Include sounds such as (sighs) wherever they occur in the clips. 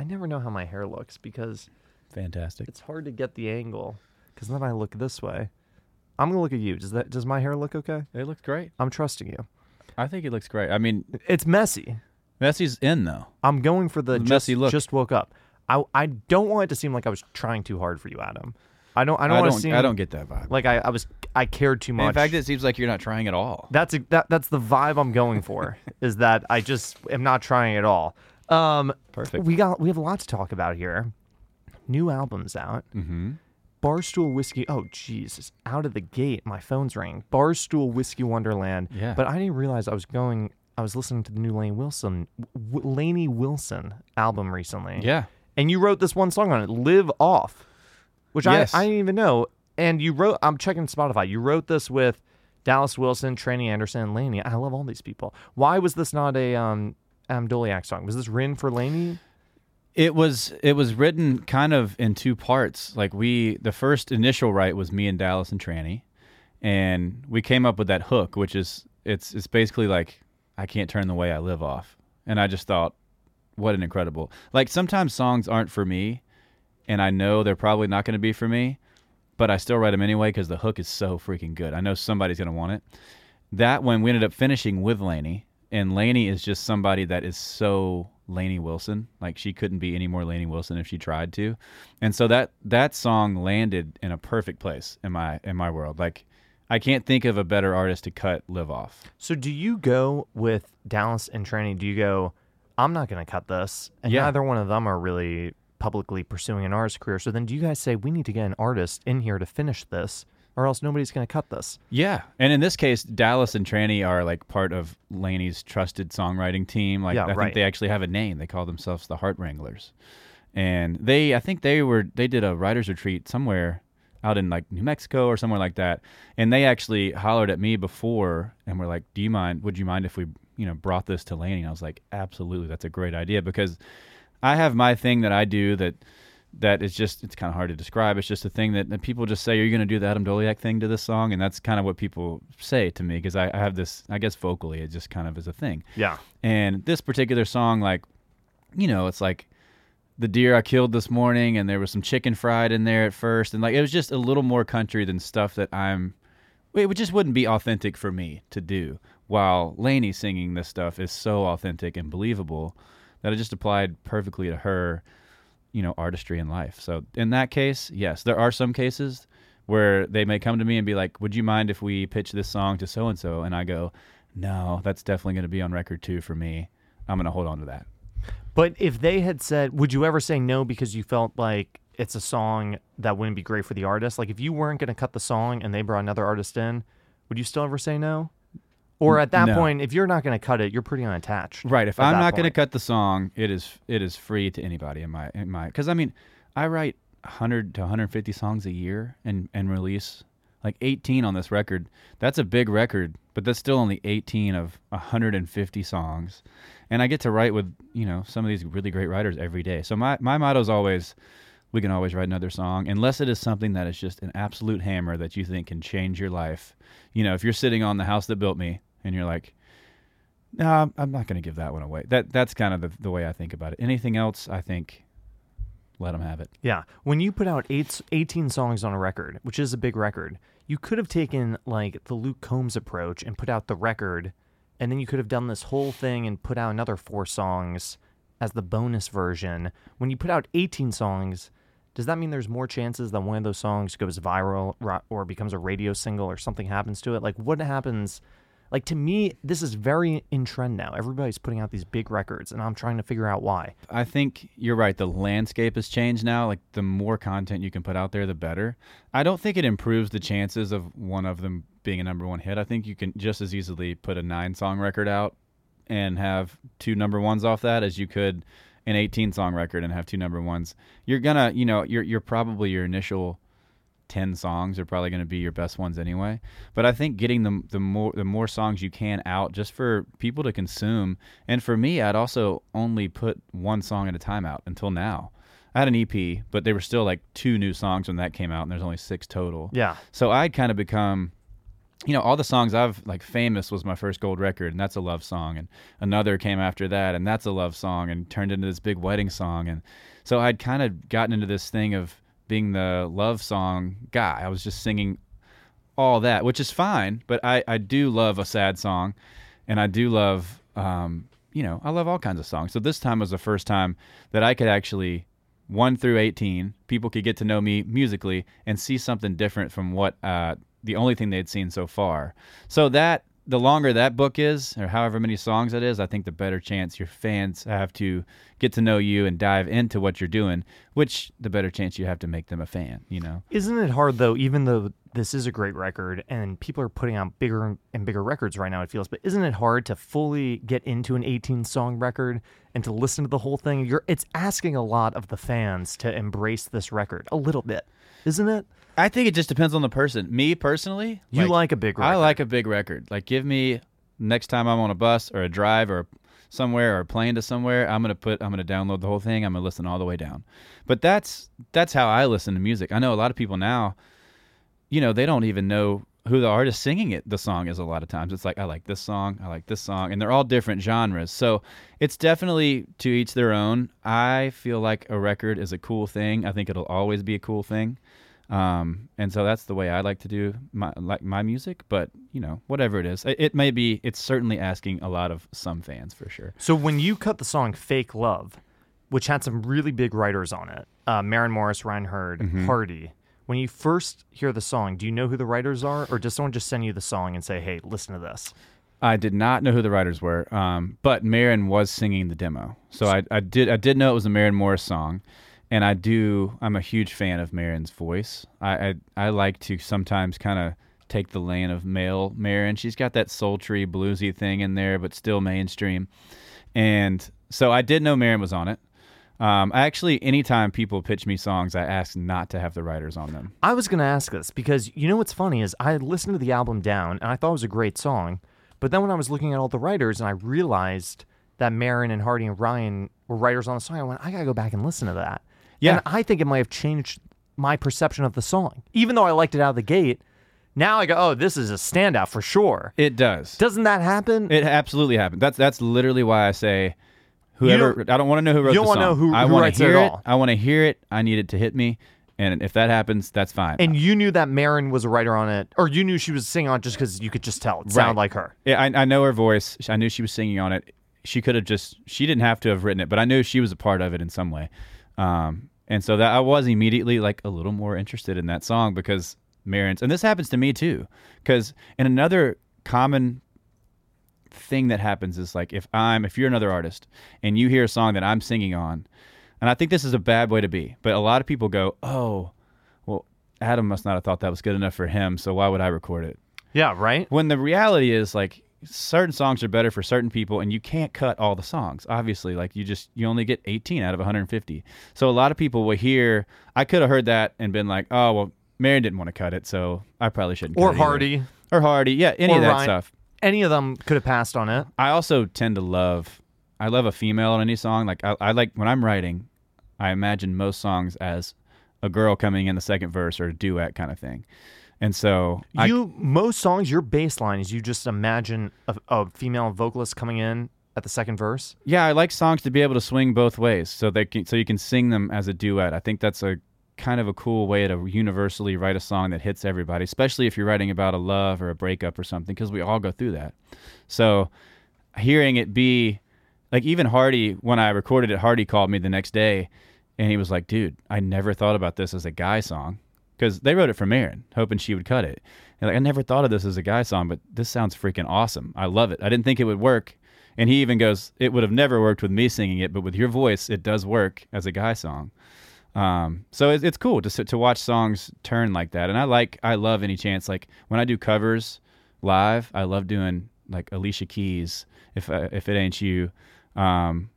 I never know how my hair looks because Fantastic. it's hard to get the angle. Because then I look this way. I'm gonna look at you. Does that does my hair look okay? It looks great. I'm trusting you. I think it looks great. I mean, It's messy. Messy's in though. I'm going for the, The just, messy look. Just woke up. I I don't want it to seem like I was trying too hard for you, Adam. I don't. I I don't don't. want I don't, get that vibe. like I, I was. I cared too much. In fact, it seems like you're not trying at all. That's a, that that's the vibe I'm going for. (laughs) is that I just am not trying at all. Um, Perfect. We got we have a lot to talk about here. New albums out. Mm-hmm. Barstool whiskey. Oh Jesus! Out of the gate, my phone's ringing. Barstool whiskey Wonderland. Yeah. But I didn't realize I was going. I was listening to the new Lane Wilson, w- Lainey Wilson album recently. Yeah. And you wrote this one song on it, "Live Off," which Yes. I I didn't even know. And you wrote. I'm checking Spotify. You wrote this with Dallas Wilson, Trannie Anderson, and Lainey. I love all these people. Why was this not a um Adam Doleac song? Was this written for Lainey? It was it was written kind of in two parts. Like we the first initial write was me and Dallas and Trannie, and we came up with that hook, which is it's it's basically like I can't turn the way I live off. And I just thought, what an incredible like sometimes songs aren't for me, and I know they're probably not going to be for me, but I still write them anyway because the hook is so freaking good. I know somebody's going to want it. That one we ended up finishing with Lainey, and Lainey is just somebody that is so Lainey Wilson. Like she couldn't be any more Lainey Wilson if she tried to. And so that that song landed in a perfect place in my in my world. Like I can't think of a better artist to cut live off. So do you go with Dallas and Trannie? Do you go? I'm not going to cut this, and Yeah. neither one of them are really publicly pursuing an artist career. So then, do you guys say we need to get an artist in here to finish this, or else nobody's going to cut this? Yeah. And in this case, Dallas and Trannie are like part of Lainey's trusted songwriting team. Like Yeah, I think right. they actually have a name. They call themselves the Heart Wranglers. And they I think they were they did a writers retreat somewhere out in like New Mexico or somewhere like that. And they actually hollered at me before and were like, "Do you mind would you mind if we, you know, brought this to Lainey?" And I was like, "Absolutely. That's a great idea because I have my thing that I do that that is just it's kind of hard to describe. It's just a thing that, that people just say, "Are you going to do the Adam Doleac thing to this song?" And that's kind of what people say to me because I, I have this, I guess vocally, it just kind of is a thing. Yeah. And this particular song, like, you know, it's like the deer I killed this morning, and there was some chicken fried in there at first, and like it was just a little more country than stuff that I'm. It just wouldn't be authentic for me to do. While Lainey singing this stuff is so authentic and believable that it just applied perfectly to her, you know, artistry in life. So in that case, yes, there are some cases where they may come to me and be like, "Would you mind if we pitch this song to so and so?" And I go, "No, that's definitely going to be on record too for me. I'm going to hold on to that." But if they had said, would you ever say no because you felt like it's a song that wouldn't be great for the artist? Like if you weren't going to cut the song and they brought another artist in, would you still ever say no? Or at that No. point, if you're not going to cut it, you're pretty unattached. Right. If I'm not going to cut the song, it is it is free to anybody in my in my because I mean I write 100 to 150 songs a year and and release like 18 on this record. That's a big record, but that's still only 18 of 150 songs, and I get to write with you know some of these really great writers every day. So my my motto is always. We can always write another song, unless it is something that is just an absolute hammer that you think can change your life. You know, if you're sitting on the house that built me, and you're like, no, I'm- I'm not going to give that one away. That that's kind of the, the way I think about it. Anything else, I think, let them have it. Yeah. When you put out eight, 18 songs on a record, which is a big record, you could have taken like the Luke Combs approach and put out the record, and then you could have done this whole thing and put out another four songs as the bonus version. When you put out 18 songs, does that mean there's more chances that one of those songs goes viral or becomes a radio single or something happens to it? Like, what happens? Like, to me, this is very in trend now. Everybody's putting out these big records, and I'm trying to figure out why. I think you're right. The landscape has changed now. Like the more content you can put out there, the better. I don't think it improves the chances of one of them being a number one hit. I think you can just as easily put a nine song record out and have two number ones off that as you could an 18 song record and have two number ones. You're gonna, you know, you're you're probably your initial 10 songs are probably going to be your best ones anyway. But I think getting the the more the more songs you can out just for people to consume. And for me, I'd also only put one song at a time out until now. I had an EP, but they were still like two new songs when that came out and there's only 6 total. Yeah. So I'd kind of become you know all the songs I've like famous was my first gold record and that's a love song and another came after that and that's a love song and turned into this big wedding song and so I'd kind of gotten into this thing of being the love song guy. I was just singing all that, which is fine, but I I do love a sad song and I do love um you know, I love all kinds of songs. So this time was the first time that I could actually 1 through 18, people could get to know me musically and see something different from what uh, the only thing they'd seen so far. So that the longer that book is, or however many songs it is, I think the better chance your fans have to get to know you and dive into what you're doing, which the better chance you have to make them a fan, you know? Isn't it hard though, even though this is a great record and people are putting out bigger and bigger records right now, it feels, but isn't it hard to fully get into an 18 song record and to listen to the whole thing? You're it's asking a lot of the fans to embrace this record a little bit, isn't it? I think it just depends on the person. Me personally, You like, a big record. I like a big record. Like, give me next time I'm on a bus or a drive or somewhere or a plane to somewhere, I'm gonna put I'm gonna download the whole thing. I'm gonna listen all the way down. But that's that's how I listen to music. I know a lot of people now, you know, they don't even know who the artist singing it the song is a lot of times. It's like I like this song, I like this song, and they're all different genres. So it's definitely to each their own. I feel like a record is a cool thing. I think it'll always be a cool thing. Um, and so that's the way I like to do my like my music. But you know, whatever it is, it, it may be. It's certainly asking a lot of some fans for sure. So when you cut the song "Fake Love," which had some really big writers on it, uh, Maren Morris, Ryan Hurd, Mm-hmm. Hardy. When you first hear the song, do you know who the writers are, or does someone just send you the song and say, "Hey, listen to this"? I did not know who the writers were, um, but Maren was singing the demo, so I, I did I did know it was a Maren Morris song, and I do I'm a huge fan of Maren's voice. I I, I like to sometimes kind of take the lane of male Maren. She's got that sultry bluesy thing in there, but still mainstream, and so I did know Maren was on it. Um, I actually, anytime people pitch me songs, I ask not to have the writers on them. I was going to ask this because you know what's funny is I listened to the album down and I thought it was a great song, but then when I was looking at all the writers and I realized that Maren and Hardy and Ryan were writers on the song, I went, I got to go back and listen to that. Yeah. And I think it might have changed my perception of the song. Even though I liked it out of the gate, now I go, oh, this is a standout for sure. It does. Doesn't that happen? It absolutely happened. That's that's literally why I say whoever don't- I don't want to know who wrote you don't the song. know who- I who writes it hear at it. I want to hear it. I need it to hit me, and if that happens, that's fine. and you knew that Maren was a writer on it, or you knew she was singing on it just because you could just tell it sounded like her. yeah, I, I know her voice. I knew she was singing on it. She could have just she didn't have to have written it, but I knew she was a part of it in some way. Um, and so that I was immediately like a little more interested in that song because Maren's, and this happens to me too. Because in another common thing that happens is like if I'm if you're another artist and you hear a song that I'm singing on, and I think this is a bad way to be, but a lot of people go, "Oh, well, Adam must not have thought that was good enough for him, so why would I record it?" Yeah, right? When the reality is like certain songs are better for certain people and you can't cut all the songs. Obviously, like you just you only get 18 out of 150. So a lot of people will hear I could have heard that and been like, "Oh, well, Maren didn't want to cut it, so I probably shouldn't." cut Or it either." Hardy. Or Hardy. Yeah, any Or of that Ryan. stuff. Any of them could have passed on it. I also tend to love I love a female on any song. Like I, I like when I'm writing, I imagine most songs as a girl coming in the second verse or a duet kind of thing. And so I, You most songs, your bass line is you just imagine a, a female vocalist coming in at the second verse. yeah, I like songs to be able to swing both ways, so they can, so you can sing them as a duet. I think that's a kind of a cool way to universally write a song that hits everybody, especially if you're writing about a love or a breakup or something, because we all go through that. So hearing it be like even Hardy, when I recorded it, Hardy called me the next day, and he was like, "Dude, I never thought about this as a guy song." Because they wrote it for Maren, hoping she would cut it. And like, I never thought of this as a guy song, but this sounds freaking awesome. I love it. I didn't think it would work. And he even goes, It would have never worked with me singing it, but with your voice, it does work as a guy song. Um, so it's, it's cool to to watch songs turn like that. And I like, I love any chance. Like when I do covers live, I love doing like Alicia Keys, if, uh, if it ain't you. Um,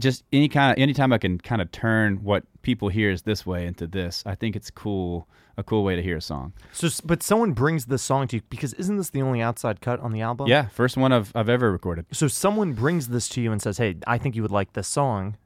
just any kind of anytime I can kind of turn what people hear is this way into this, I think it's cool, a cool way to hear a song. So, but someone brings this song to you because isn't this the only outside cut on the album? Yeah, first one I've I've ever recorded. So someone brings this to you and says, "Hey, I think you would like this song."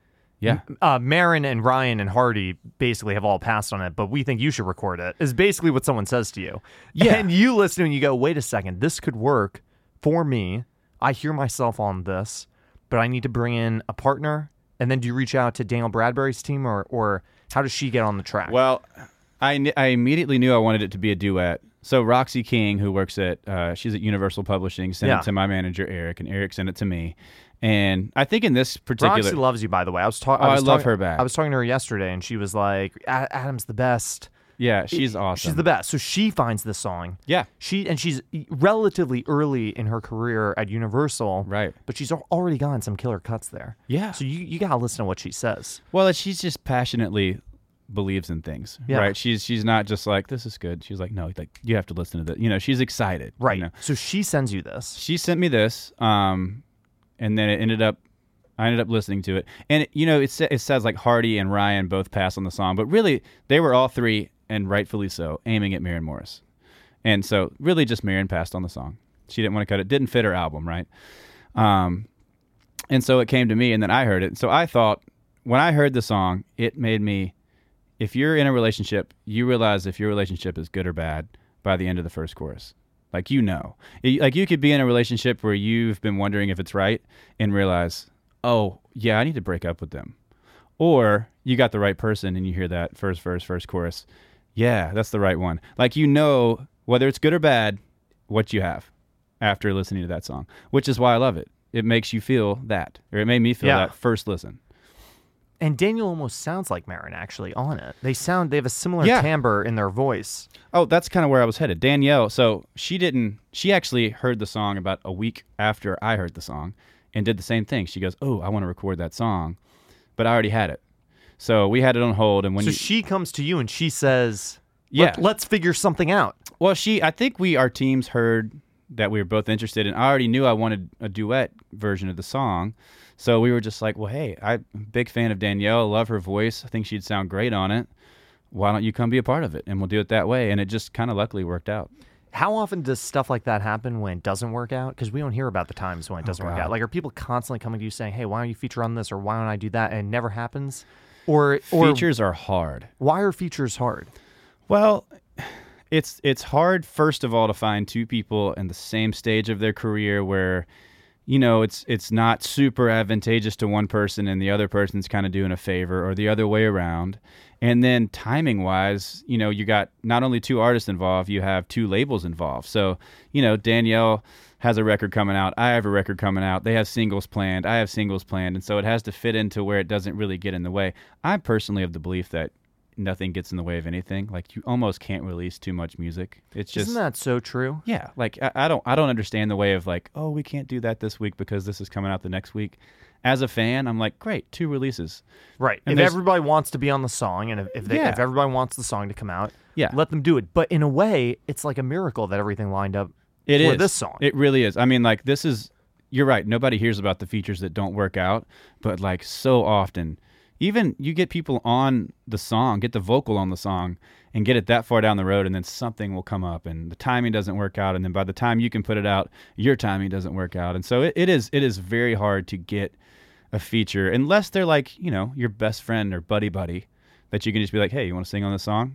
Yeah. uh, Maren and Ryan and Hardy basically have all passed on it, but we think you should record it. Is basically what someone says to you. Yeah. and you listen and you go, wait a second, this could work for me. I hear myself on this, but I need to bring in a partner. And then do you reach out to Danielle Bradbery's team, or or how does she get on the track? Well, I, kn- I immediately knew I wanted it to be a duet. So Roxy King, who works at uh, she's at Universal Publishing, sent Yeah. it to my manager Eric, and Eric sent it to me. And I think in this particular, Roxy loves you, by the way. I was talking. Oh, I was love talking- her back. I was talking to her yesterday, and she was like, "Adam's the best. Yeah, she's awesome. She's the best." So she finds this song. yeah, She and she's relatively early in her career at Universal, right. But she's already gotten some killer cuts there. Yeah. So you you gotta listen to what she says. Well, she's just passionately believes in things, Yeah. right? She's she's not just like this is good. She's like, no, like you have to listen to this. You know, she's excited, you Right. know? So she sends you this. she sent me this um and then it ended up i ended up listening to it and it, you know it, sa- it says like hardy and ryan both pass on the song but really they were all three and rightfully so aiming at Maren morris. And so really just Maren passed on the song. She didn't want to cut it didn't fit her album right? Um and so it came to me and then i heard it. So i thought when i heard the song it made me if you're in a relationship you realize if your relationship is good or bad by the end of the first chorus. Like you know, Y- like you could be in a relationship where you've been wondering if it's right and realize, oh yeah, I need to break up with them, or you got the right person and you hear that first verse, first chorus, yeah, that's the right one. Like you know whether it's good or bad, what you have after listening to that song, which is why I love it. It makes you feel that, or it made me feel Yeah. that first listen. And Danielle almost sounds like Maren actually on it. They sound they have a similar Yeah. timbre in their voice. Oh, that's kind of where I was headed. Danielle, so she didn't, she actually heard the song about a week after I heard the song and did the same thing. She goes, Oh, I want to record that song, but I already had it. So we had it on hold. And when so you, she comes to you and she says, Yeah. Let, us figure something out." well, she, I think we, our teams heard that we were both interested and I already knew I wanted a duet version of the song. So we were just like, Well, hey, I'm a big fan of Danielle, love her voice. I think she'd sound great on it. Why don't you come be a part of it? And we'll do it that way. And it just kind of luckily worked out. How often does stuff like that happen when it doesn't work out? Because we don't hear about the times when it oh, doesn't work Oh, God. out. Like, are people constantly coming to you saying, "Hey, why don't you feature on this?" or "Why don't I do that?" and it never happens? Or, or Features are hard. why are features hard? Well, it's it's hard first of all to find two people in the same stage of their career where you know it's it's not super advantageous to one person and the other person's kind of doing a favor or the other way around. And then timing wise, you know, you got not only two artists involved, you have two labels involved. So, you know, Danielle has a record coming out. I have a record coming out. They have singles planned. I have singles planned. And so it has to fit into where it doesn't really get in the way. I'm personally of the belief that nothing gets in the way of anything. Like you almost can't release too much music. It's just Isn't that so true? yeah. Like I, I don't I don't understand the way of like oh we can't do that this week because this is coming out the next week. As a fan, I'm like great two releases. Right. And if there's- everybody wants to be on the song, and if if, they, Yeah. if everybody wants the song to come out, Yeah. let them do it. But in a way, it's like a miracle that everything lined up It is for this song. It really is. I mean like this is you're right. Nobody hears about the features that don't work out, but like so often. Even you get people on the song, get the vocal on the song, and get it that far down the road, and then something will come up, and the timing doesn't work out, and then by the time you can put it out, your timing doesn't work out, and so it, it is it is very hard to get a feature unless they're like you know your best friend or buddy buddy that you can just be like, hey, you want to sing on this song?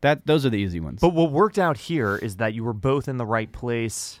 That those are the easy ones. But what worked out here is that you were both in the right place,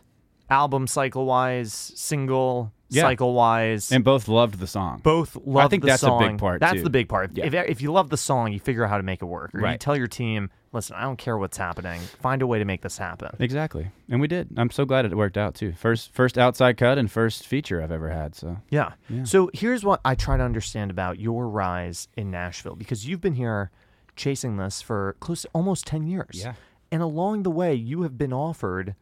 album cycle wise, single Yeah. cycle wise. and both loved the song. both love I think the that's a big part, That's too. the big part. Yeah. If, if you love the song, you figure out how to make it work. Or you tell your team, listen, I don't care what's happening. Find a way to make this happen. Exactly, and we did. I'm so glad it worked out too. First, first outside cut and first feature I've ever had. So Yeah. Yeah. So here's what I try to understand about your rise in Nashville because you've been here chasing this for close to almost 10 years. Yeah. And along the way, you have been offered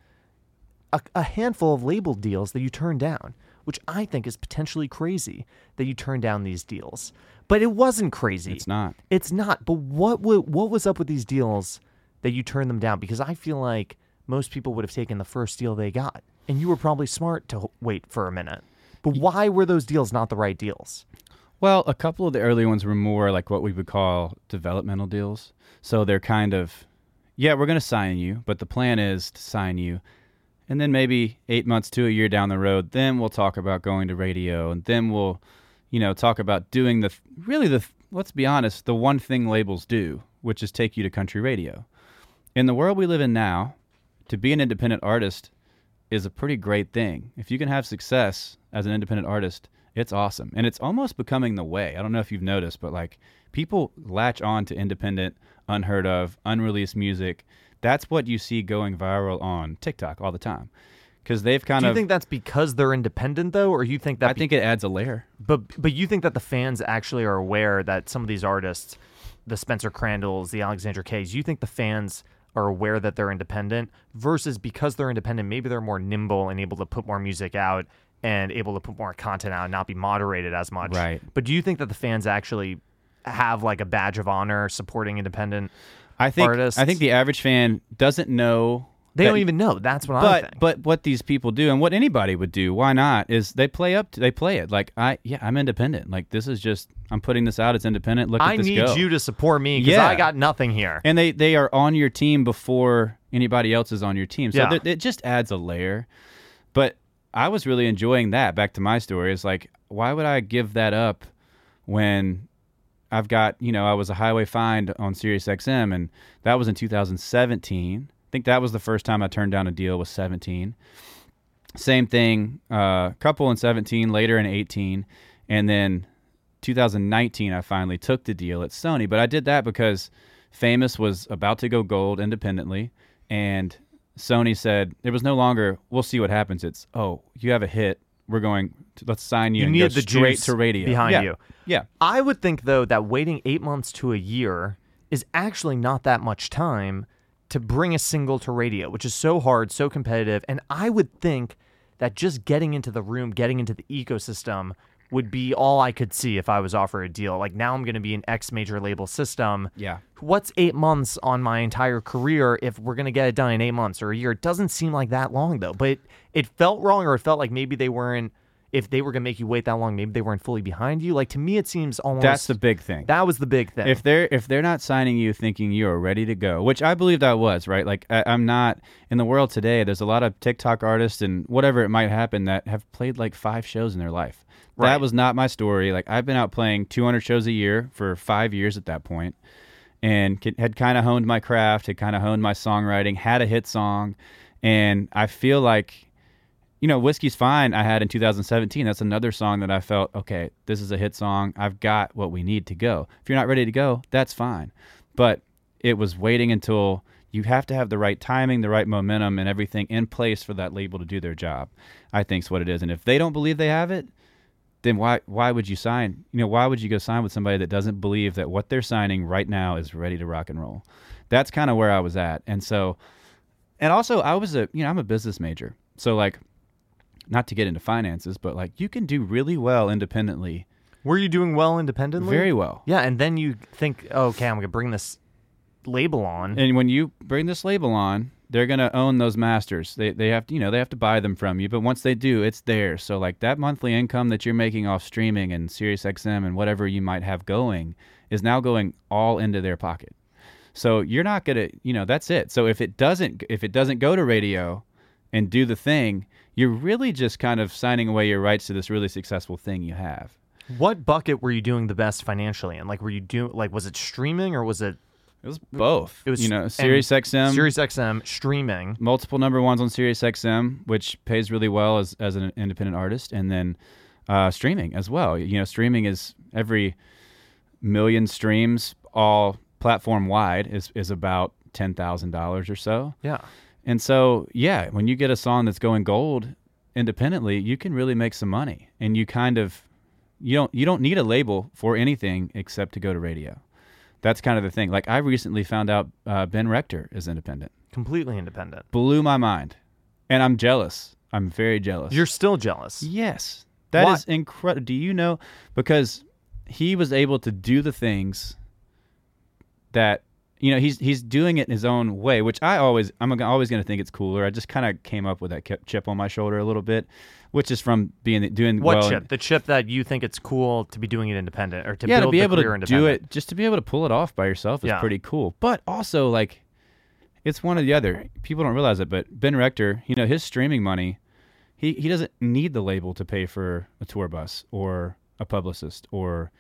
a, a handful of label deals that you turned down, which I think is potentially crazy that you turned down these deals. But it wasn't crazy. it's not. It's not. But what wa- what was up with these deals that you turned them down? Because I feel like most people would have taken the first deal they got, and you were probably smart to wait for a minute. But why were those deals not the right deals? Well, a couple of the early ones were more like what we would call developmental deals. So they're kind of, yeah, we're going to sign you, but the plan is to sign you. And then maybe eight months to a year down the road, then we'll talk about going to radio. And then we'll, you know, talk about doing the really the let's be honest, the one thing labels do, which is take you to country radio. In the world we live in now, to be an independent artist is a pretty great thing. If you can have success as an independent artist, it's awesome. And it's almost becoming the way. I don't know if you've noticed, but like people latch on to independent, unheard of, unreleased music. That's what you see going viral on TikTok all the time. Because they've kind of Do you think that's because they're independent though, or you think that? I think it adds a layer. but but you think that the fans actually are aware that some of these artists, the Spencer Crandalls, the Alexandra Kays, you think the fans are aware that they're independent versus because they're independent, maybe they're more nimble and able to put more music out and able to put more content out and not be moderated as much. Right. But do you think that the fans actually have like a badge of honor supporting independent? I think Artists. I think the average fan doesn't know. They that- don't even know. That's what I But think. but what these people do and what anybody would do, why not? Is they play up. To, they play it like I yeah I'm independent. Like this is just I'm putting this out. It's independent. Look I at this need go. you to support me because Yeah. I got nothing here. and they they are on your team before anybody else is on your team. So Yeah. it just adds a layer. I was really enjoying that. Back to my story is like, why would I give that up when I've got you know I was a highway find on Sirius XM and that was in 2017. I think that was the first time I turned down a deal was 17. Same thing, uh, couple in 17, later in 18, and then 2019 I finally took the deal at Sony. But I did that because Famous was about to go gold independently, and Sony said it was no longer. We'll see what happens. It's oh, you have a hit. We're going. To, let's sign you, You and need the straight to radio behind Yeah. you. Yeah, I would think though that waiting eight months to a year is actually not that much time to bring a single to radio, which is so hard, so competitive. And I would think that just getting into the room, getting into the ecosystem would be all I could see if I was offered a deal. Like now I'm going to be an X major label system. yeah. What's eight months on my entire career if we're going to get it done in eight months or a year? It doesn't seem like that long though, but it, it felt wrong or it felt like maybe they weren't. If they were gonna make you wait that long, maybe they weren't fully behind you. Like to me, it seems almost That's the big thing. that was the big thing. if they're if they're not signing you thinking you are ready to go which i believed i was right like I, i'm not in the world today there's a lot of tiktok artists and whatever it might happen that have played like five shows in their life Right. that was not my story like i've been out playing 200 shows a year for five years at that point and had kind of honed my craft had kind of honed my songwriting had a hit song and i feel like you know, Whiskey's Fine, I had in 2017. That's another song that I felt, okay, this is a hit song. I've got what we need to go. If you're not ready to go, that's fine. But it was waiting until you have to have the right timing, the right momentum, and everything in place for that label to do their job. I think's what it is. And if they don't believe they have it, then why why would you sign? You know, why would you go sign with somebody that doesn't believe that what they're signing right now is ready to rock and roll? That's kind of where I was at. And so and also I was a, you know, I'm a business major. So like not to get into finances, but like you can do really well independently, were you doing well independently? very well. Yeah, and then you think, oh, okay, I'm gonna bring this label on. And when you bring this label on, they're gonna own those masters. They they have to, you know they have to buy them from you. But once they do, it's theirs. So like that monthly income that you're making off streaming and SiriusXM and whatever you might have going is now going all into their pocket. So you're not gonna, you know, that's it. So if it doesn't if it doesn't go to radio and do the thing, you're really just kind of signing away your rights to this really successful thing you have. what bucket were you doing the best financially in? Like, were you doing like was it streaming or was it It was both. It was you know, and SiriusXM, Sirius XM streaming? multiple number ones on SiriusXM, which pays really well as, as an independent artist, and then uh, streaming as well. You know, streaming is every million streams, all platform wide, is is about ten thousand dollars or so. Yeah. And so, yeah, when you get a song that's going gold independently, you can really make some money, and you kind of you don't you don't need a label for anything except to go to radio. That's kind of the thing. Like I recently found out uh, Ben Rector is independent. Completely independent. Blew my mind, and I'm jealous. I'm very jealous. You're still jealous. yes, that is Why? incredible. Do you know because he was able to do the things that you know he's he's doing it in his own way, which I always I'm always going to think it's cooler. I just kind of came up with that chip on my shoulder a little bit, which is from being doing What well in- chip? The chip that you think it's cool to be doing it independent or to yeah, to be able to do it, just to be able to pull it off by yourself is Yeah. pretty cool. But also, like, it's one or the other. People don't realize it, but Ben Rector, you know, his streaming money, he he doesn't need the label to pay for a tour bus or a publicist or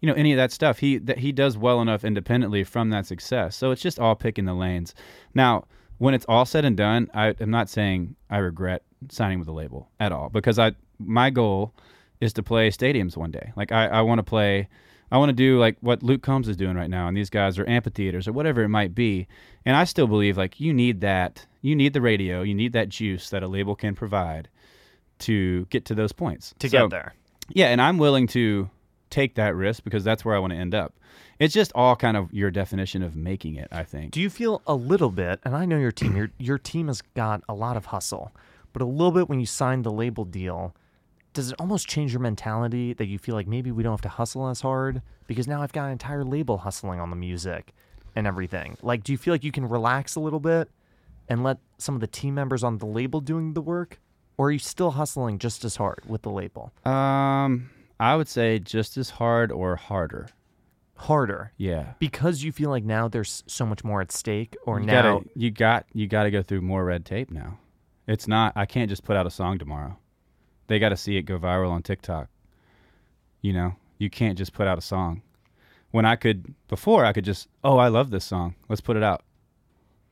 you know any of that stuff. He that he does well enough independently from that success. So it's just all picking the lanes. Now, when it's all said and done, I am not saying I regret signing with a label at all because I my goal is to play stadiums one day. Like I, I want to play I want to do like what Luke Combs is doing right now, and these guys are amphitheaters or whatever it might be. And I still believe like you need that, you need the radio, you need that juice that a label can provide to get to those points to So- get there. Yeah, and I'm willing to take that risk because that's where I want to end up. It's just all kind of your definition of making it. I think. Do you feel a little bit, and I know your team, your your team has got a lot of hustle, but a little bit when you signed the label deal, does it almost change your mentality that you feel like maybe we don't have to hustle as hard because now I've got an entire label hustling on the music and everything. Like, do you feel like you can relax a little bit and let some of the team members on the label doing the work, or are you still hustling just as hard with the label? Um, I would say just as hard or harder. Harder Yeah. because you feel like now there's so much more at stake, or you now gotta, you got you got to go through more red tape now. It's not. I can't just put out a song tomorrow. They got to see it go viral on TikTok. You know, you can't just put out a song. When I could before, I could just, oh, I love this song. Let's put it out.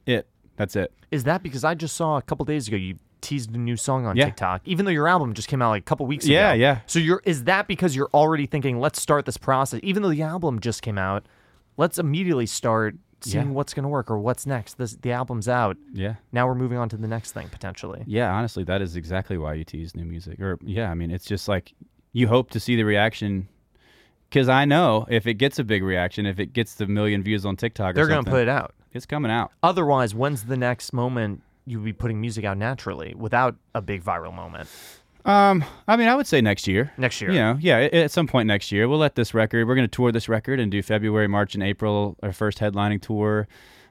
It. That's it. Is that because I just saw a couple days ago you teased a new song on Yeah. TikTok, even though your album just came out like a couple weeks Yeah, ago? yeah. Yeah. So you're is that because you're already thinking, let's start this process, even though the album just came out, let's immediately start seeing Yeah. what's going to work or what's next. This the album's out. Yeah. Now we're moving on to the next thing potentially. Yeah, honestly, that is exactly why you tease new music. Or yeah, I mean, it's just like you hope to see the reaction because I know if it gets a big reaction, if it gets the million views on TikTok, They're going to put it out. It's coming out. Otherwise, when's the next moment you would be putting music out naturally without a big viral moment? Um, I mean, I would say next year. Next year. You know, yeah, at some point next year, we'll let this record. We're going to tour this record and do February, March, and April, our first headlining tour,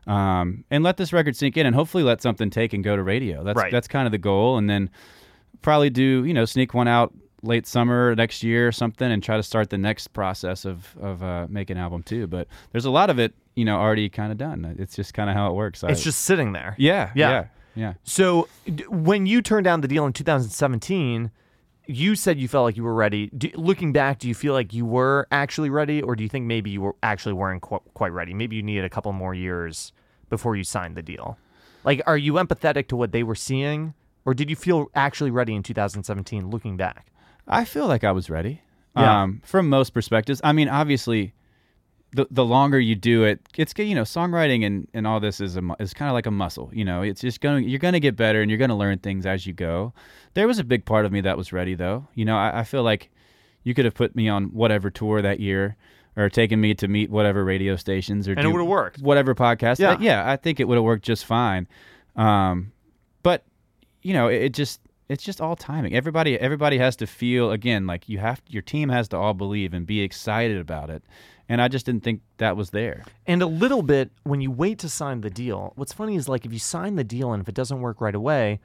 um, and let this record sink in, and hopefully let something take and go to radio. That's Right. that's kind of the goal, and then probably do you know sneak one out late summer next year or something, and try to start the next process of of uh, making an album too. But there's a lot of it, you know, already kind of done. It's just kind of how it works. I- It's just sitting there. yeah, Yeah. yeah, yeah. So d- when you turned down the deal in 2017, you said you felt like you were ready. Do, looking back, do you feel like you were actually ready, or do you think maybe you were actually weren't qu- quite ready? Maybe you needed a couple more years before you signed the deal. Like, are you empathetic to what they were seeing, or did you feel actually ready in 2017? Looking back, I feel like I was ready. Yeah. Um, from most perspectives. I mean, obviously, the the longer you do it, it's good. You know, songwriting and, and all this is a is kind of like a muscle. You know, it's just going. You're going to get better, and you're going to learn things as you go. There was a big part of me that was ready, though. You know, I, I feel like you could have put me on whatever tour that year. Or taken me to meet whatever radio stations, or And it would've worked. Whatever podcast, Yeah. Uh, yeah, I think it would have worked just fine. Um, but you know, it, it just it's just all timing. Everybody everybody has to feel again like you have your team has to all believe and be excited about it. And I just didn't think that was there. and a little bit when you wait to sign the deal. What's funny is like if you sign the deal and if it doesn't work right away,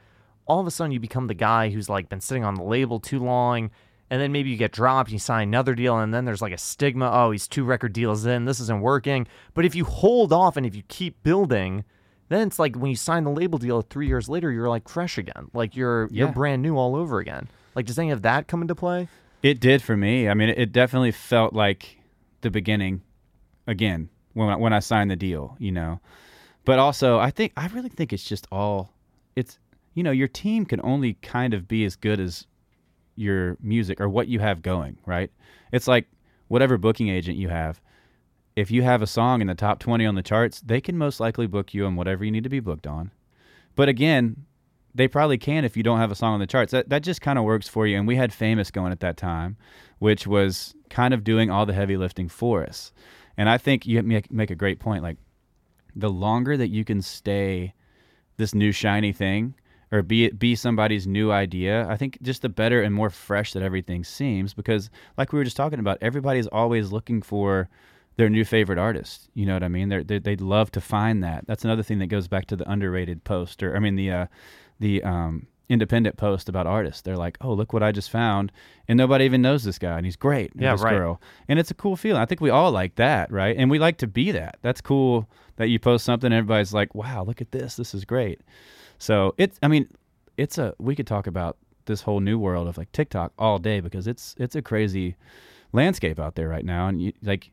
all of a sudden you become the guy who's like been sitting on the label too long and then maybe you get dropped and you sign another deal and then there's like a stigma oh he's two record deals in this isn't working but if you hold off and if you keep building then it's like when you sign the label deal three years later you're like fresh again like you're you're brand new all over again like does any of that come into play It did for me. I mean, it definitely felt like the beginning again when I, when I signed the deal, you know. But also, I think I really think it's just all it's you know, your team can only kind of be as good as your music or what you have going, right? It's like whatever booking agent you have. If you have a song in the top 20 on the charts, they can most likely book you on whatever you need to be booked on. But again, they probably can if you don't have a song on the charts. That that just kind of works for you. And we had Famous going at that time, which was kind of doing all the heavy lifting for us. And I think you make make a great point. Like the longer that you can stay this new shiny thing or be be somebody's new idea, I think just the better and more fresh that everything seems because like we were just talking about, everybody's always looking for their new favorite artist. You know what I mean? They're, they they'd love to find that. That's another thing that goes back to the underrated post or I mean the uh, the um, independent post about artists. They're like, "Oh, look what I just found," and nobody even knows this guy, and he's great. or Yeah, this right. girl, and it's a cool feeling. I think we all like that, right? And we like to be that. That's cool that you post something, and everybody's like, "Wow, look at this! This is great." So it's, I mean, it's a. We could talk about this whole new world of like TikTok all day because it's it's a crazy landscape out there right now, and you, like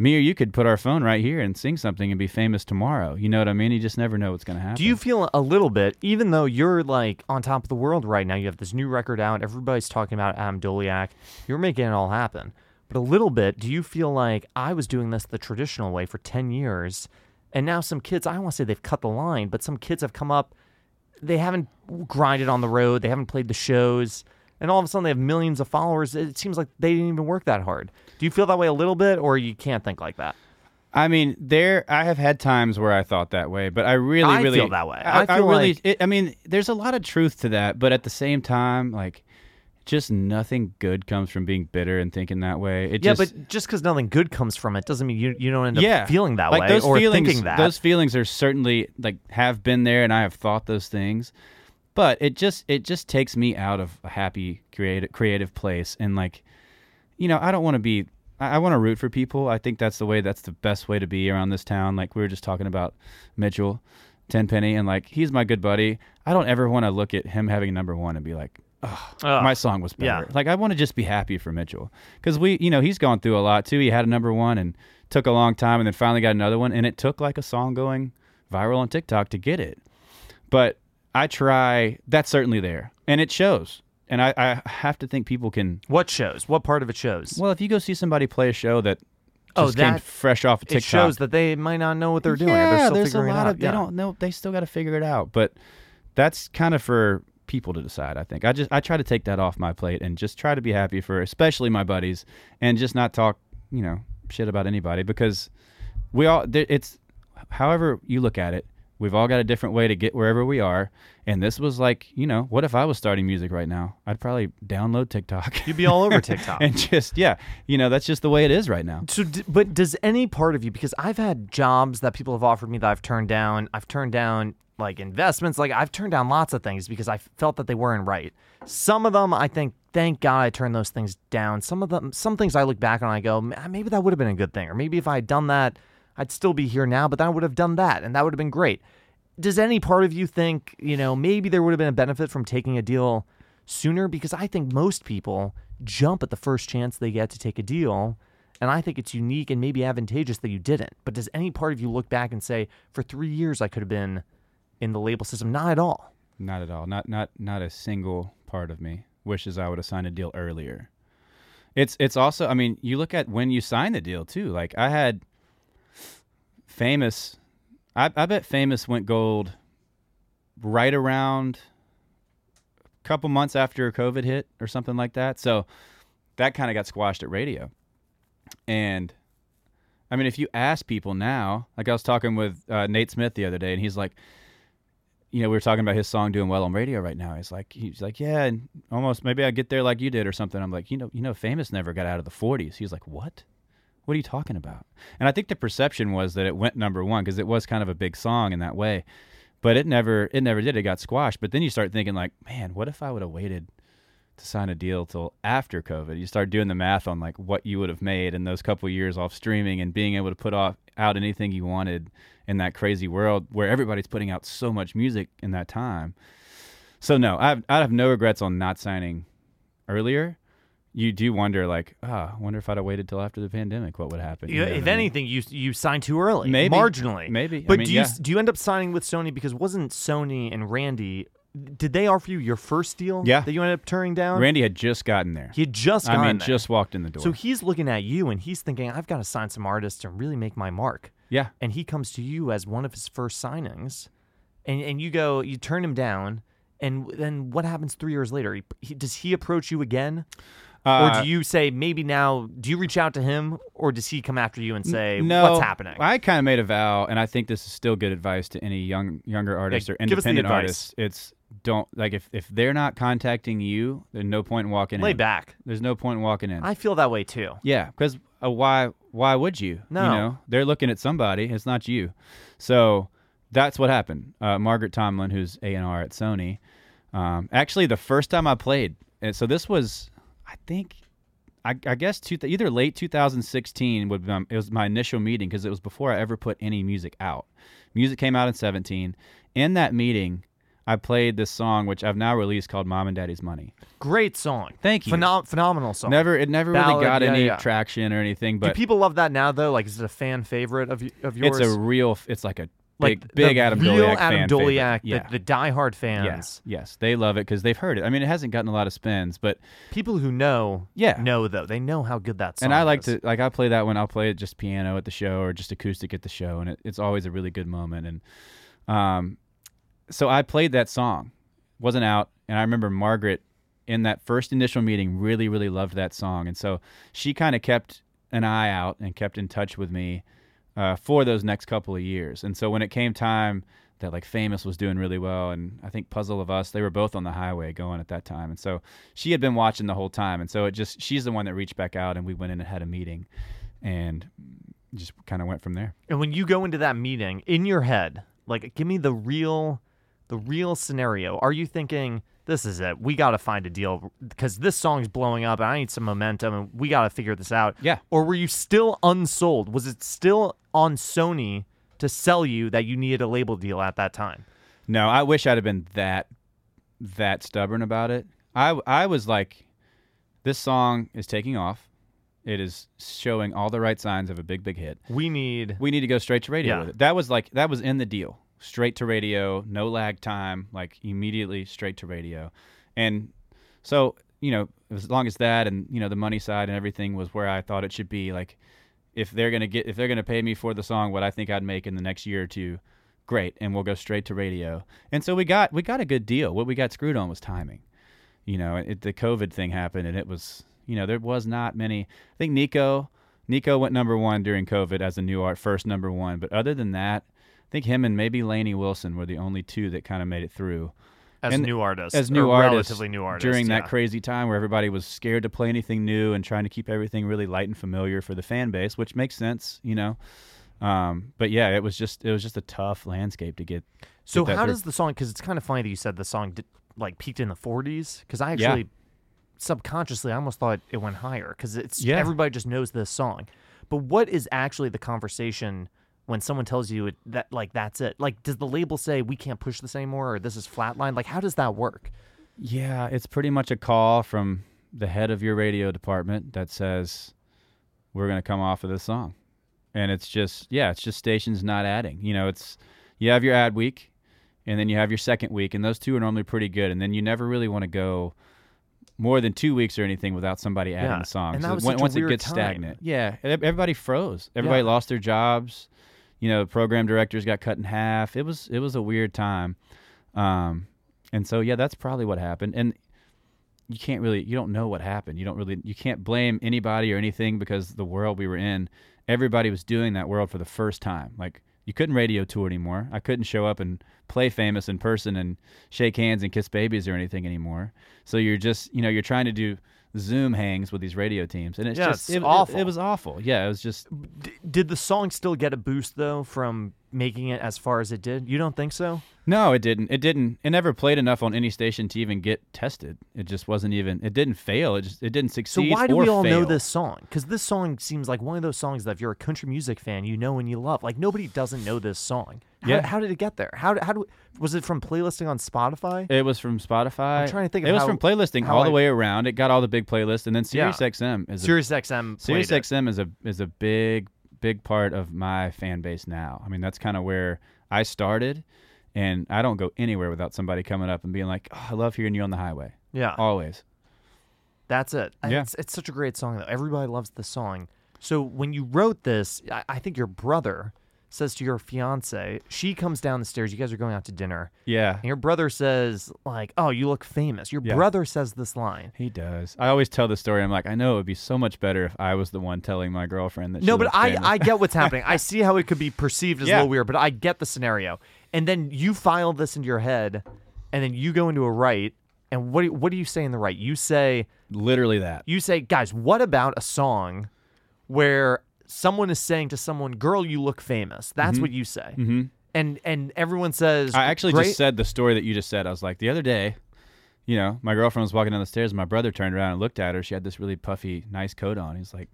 me or you could put our phone right here and sing something and be famous tomorrow. You know what I mean? You just never know what's going to happen. Do you feel a little bit, even though you're like on top of the world right now, you have this new record out, everybody's talking about Adam Doleac, you're making it all happen. But a little bit, do you feel like I was doing this the traditional way for 10 years, and now some kids, I don't want to say they've cut the line, but some kids have come up, they haven't grinded on the road, they haven't played the shows, and all of a sudden they have millions of followers. It seems like they didn't even work that hard. Do you feel that way a little bit, or you can't think like that? I mean, there. I have had times where I thought that way, but I really, I really feel that way. I, I feel really. like- it, I mean, there's a lot of truth to that, but at the same time, like, just nothing good comes from being bitter and thinking that way. It Yeah, just, but just because nothing good comes from it doesn't mean you, you don't end up yeah, feeling that like way those or feelings, thinking that. Those feelings are certainly like have been there, and I have thought those things. But it just it just takes me out of a happy creative creative place, and like, you know, I don't want to be. I, I want to root for people. I think that's the way. That's the best way to be around this town. Like we were just talking about Mitchell, Tenpenny, and like he's my good buddy. I don't ever want to look at him having number one and be like, Ugh. my song was better. yeah. Like I want to just be happy for Mitchell because we, you know, he's gone through a lot too. He had a number one and took a long time, and then finally got another one, and it took like a song going viral on TikTok to get it. But I try. That's certainly there, and it shows. And I, I have to think people can. What shows? What part of it shows? Well, if you go see somebody play a show that Oh, just came that- fresh off of TikTok, it shows that they might not know what they're doing. Yeah, they're still there's a lot of they yeah. don't know. They still got to figure it out. But that's kind of for people to decide. I think I just I try to take that off my plate and just try to be happy for especially my buddies and just not talk you know shit about anybody because we all it's however you look at it. We've all got a different way to get wherever we are, and this was like, you know, what if I was starting music right now? I'd probably download TikTok. You'd be all over (laughs) TikTok. and just yeah, you know, that's just the way it is right now. So, d- but does any part of you? Because I've had jobs that people have offered me that I've turned down. I've turned down like investments. Like I've turned down lots of things because I felt that they weren't right. Some of them, I think, thank God I turned those things down. Some of them, some things I look back on, I go, maybe that would have been a good thing, or maybe if I had done that, I'd still be here now. But then I would have done that, and that would have been great. Does any part of you think, you know, maybe there would have been a benefit from taking a deal sooner? Because I think most people jump at the first chance they get to take a deal. And I think it's unique and maybe advantageous that you didn't. But does any part of you look back and say, for three years I could have been in the label system? Not at all. Not at all. Not not not a single part of me wishes I would have signed a deal earlier. It's it's also I mean, you look at when you sign the deal too. Like I had famous I I bet famous went gold right around a couple months after COVID hit or something like that. So that kind of got squashed at radio. And I mean, if you ask people now, like I was talking with uh, Nate Smith the other day, and he's like, you know, we were talking about his song doing well on radio right now. He's like, he's like, yeah, and almost maybe I get there like you did or something. I'm like, you know, you know, famous never got out of the 40s. He's like, what? What are you talking about? And I think the perception was that it went number one because it was kind of a big song in that way, but it never, it never did. It got squashed. But then you start thinking like, man, what if I would have waited to sign a deal till after COVID? You start doing the math on like what you would have made in those couple years off streaming and being able to put off out anything you wanted in that crazy world where everybody's putting out so much music in that time. So no, I have, I have no regrets on not signing earlier. You do wonder, like, ah, I wonder if I'd have waited till after the pandemic, what would happen? You know if I mean? anything, you you signed too early, Maybe. marginally, Maybe. I But mean, do you yeah. do you end up signing with Sony because wasn't Sony and Randy? Did they offer you your first deal? Yeah. that you ended up turning down. Randy had just gotten there. he had just I mean, there. just walked in the door. so he's looking at you and he's thinking, I've got to sign some artists and really make my mark. yeah, and he comes to you as one of his first signings, and and you go, you turn him down, and then what happens three years later? He, he, does he approach you again, uh, or do you say maybe now? Do you reach out to him, or does he come after you and say, no, "What's happening?" I kind of made a vow, and I think this is still good advice to any young younger artist or us the independent artist. It's don't like if if they're not contacting you, there's no point in walking Lay in. back. There's no point in walking in. I feel that way too. Yeah, because uh, why? Why would you? No. you know they're looking at somebody. It's not you. So that's what happened. Uh, Margaret Tomlin, who's A and R at Sony, um, actually the first time I played, and so this was, I think, I, I guess two, either late 2016 would be, um, it was my initial meeting because it was before I ever put any music out. Music came out in 17. In that meeting, I played this song, which I've now released called "Mom and Daddy's Money." Great song. Thank you. Phenom- phenomenal song. Never, it never really got yeah, any yeah. traction or anything, Do but people love that now though? Like, is it a fan favorite of of yours? it's a real. It's like a like big, Adam real Doleac Adam Doleac, the, Yeah. the diehard fans, Yes, yes, they love it because they've heard it. I mean, it hasn't gotten a lot of spins, but people who know, Yeah. know though. They know how good that song. Is. And I like is. to like I play that when I'll play it just piano at the show or just acoustic at the show, and it, it's always a really good moment. And um, so I played that song, wasn't out, and I remember Margaret in that first initial meeting really really loved that song, and so she kind of kept an eye out and kept in touch with me uh, for those next couple of years. And so when it came time that like Famous was doing really well, and I think Puzzle of Us, they were both on the highway going at that time. And so she had been watching the whole time. And so it just, she's the one that reached back out, and we went in and had a meeting and just kind of went from there. And when you go into that meeting in your head, like give me the real the real scenario. Are you thinking this is it? We got to find a deal because this song's blowing up and I need some momentum and we got to figure this out. Yeah. Or were you still unsold? Was it still on Sony to sell you that you needed a label deal at that time? No, I wish I'd have been that that stubborn about it. I I was like, this song is taking off. It is showing all the right signs of a big big hit. We need We need to go straight to radio Yeah. with it. That was like that was in the deal. Straight to radio, no lag time, like immediately straight to radio. And so, you know, as long as that and, you know, the money side and everything was where I thought it should be, like if they're going to get if they're going to pay me for the song what I think I'd make in the next year or two, great, and we'll go straight to radio. And so we got we got a good deal. What we got screwed on was timing. You know, it, the COVID thing happened and it was, you know, there was not many. I think Niko Niko went number 1 during COVID as a new art first number 1, but other than that, think him and maybe Lainey Wilson were the only two that kind of made it through as and new artists, as new artists relatively new artists during that crazy time where everybody was scared to play anything new and trying to keep everything really light and familiar for the fan base, which makes sense, you know. Um, but yeah, it was just it was just a tough landscape to get. So get how through. does the song? Because it's kind of funny that you said the song did, like peaked in the 40s. Because I actually subconsciously I almost thought it went higher because it's Yeah. everybody just knows this song. But what is actually the conversation when someone tells you it, that like that's it? Like, does the label say we can't push this anymore or this is flatline? Like, how does that work? Yeah, it's pretty much a call from the head of your radio department that says we're going to come off of this song. And it's just yeah, it's just stations not adding. You know, it's you have your ad week and then you have your second week and those two are normally pretty good and then you never really want to go more than 2 weeks or anything without somebody adding Yeah, the song. and that was when- such a once it gets time. stagnant. Yeah, everybody froze. Everybody Yeah. lost their jobs. You know, program directors got cut in half. It was it was a weird time. Um and so yeah, that's probably what happened. And you can't really you don't know what happened. You don't really you can't blame anybody or anything because the world we were in, everybody was doing that world for the first time. Like you couldn't radio tour anymore. I couldn't show up and play famous in person and shake hands and kiss babies or anything anymore. So you're just, you know, you're trying to do Zoom hangs with these radio teams, and it's Yeah, just it's it, it- awful. It, was awful. Yeah, it was just D- did the song still get a boost though from making it as far as it did? You don't think so? No, it didn't. It didn't. It never played enough on any station to even get tested. It just wasn't even. It didn't fail. It just. It didn't succeed. So succeed. why do or we all know this song? Because this song seems like one of those songs that if you're a country music fan, you know and you love. Like nobody doesn't know this song. How, Yeah. how did it get there? How how do was it from playlisting on Spotify? It was from Spotify. I'm trying to think of It was how- from playlisting all the way around. It got all the big playlists, and then Yeah. SiriusXM is a, Sirius XM. played Sirius it. XM is a is a big big part of my fan base now. I mean, that's kind of where I started, and I don't go anywhere without somebody coming up and being like, oh, "I love hearing you on the highway." Yeah, Always. that's it. Yeah. It's, it's such a great song though. Everybody loves the song. So when you wrote this, I, I think your brother says to your fiance, she comes down the stairs. You guys are going out to dinner, Yeah. and your brother says like, "Oh, you look famous." Your Yeah. brother says this line. He does. I always tell the story. I'm like, I know it would be so much better if I was the one telling my girlfriend that. No, but I, famous. I get what's (laughs) happening. I see how it could be perceived as a little weird, but I get the scenario. And then you file this into your head, and then you go into a write. And what do, what do you say in the write? You say literally that. you say, guys, what about a song where someone is saying to someone, "Girl, you look famous." That's what you say. hmm And and everyone says, I actually just said the story that you just said. I was like, the other day, you know, my girlfriend was walking down the stairs, and my brother turned around and looked at her. She had this really puffy, nice coat on. He's like,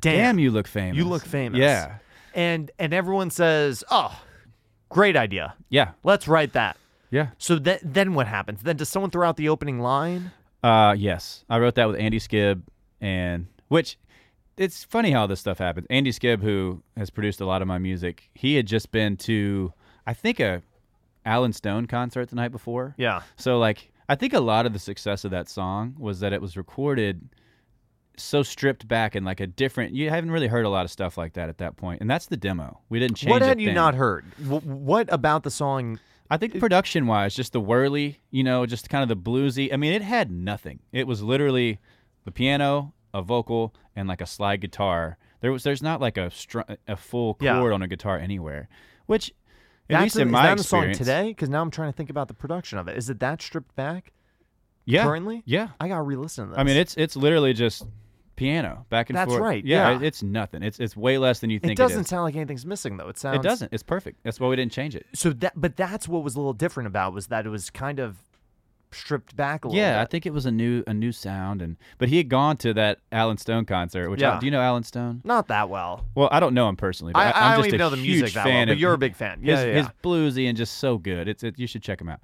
Damn. "Damn, you look famous. You look famous. Yeah, and and everyone says, "Oh, great idea. yeah. Let's write that." Yeah. So that then what happens? Then does someone throw out the opening line? Uh, yes, I wrote that with Andy Skib and which it's funny how this stuff happens. Andy Skib, who has produced a lot of my music, he had just been to I think a Allen Stone concert the night before. Yeah. So like I think a lot of the success of that song was that it was recorded so stripped back and like a different. You haven't really heard a lot of stuff like that at that point. and that's the demo. We didn't change. What had you thing. not heard? W- what about the song? I think production wise, just the whirly, you know, just kind of the bluesy. I mean, it had nothing. It was literally the piano, a vocal, and like a slide guitar. There was there's not like a str- a full chord Yeah. on a guitar anywhere, which at That's least a- in is my that a song today? Because now I'm trying to think about the production of it. Is it that stripped back Yeah, currently? yeah. I gotta re-listen to this. I mean, it's it's literally just piano back and That's forth. right, Yeah, yeah. it- it's nothing. It's it's way less than you think. it doesn't it is. sound like anything's missing though. It sounds. It doesn't. It's perfect. That's why we didn't change it. So that, but that's what was a little different about was that it was kind of stripped back a little. Yeah, I think it was a new a new sound, and but he had gone to that Allen Stone concert. Which I- Yeah. do you know Allen Stone? not that well. Well, I don't know him personally. But I, I, I am don't just even a know the huge music that fan well, but of you're a big fan. his, Yeah, yeah, his bluesy and just so good. It's it, you should check him out.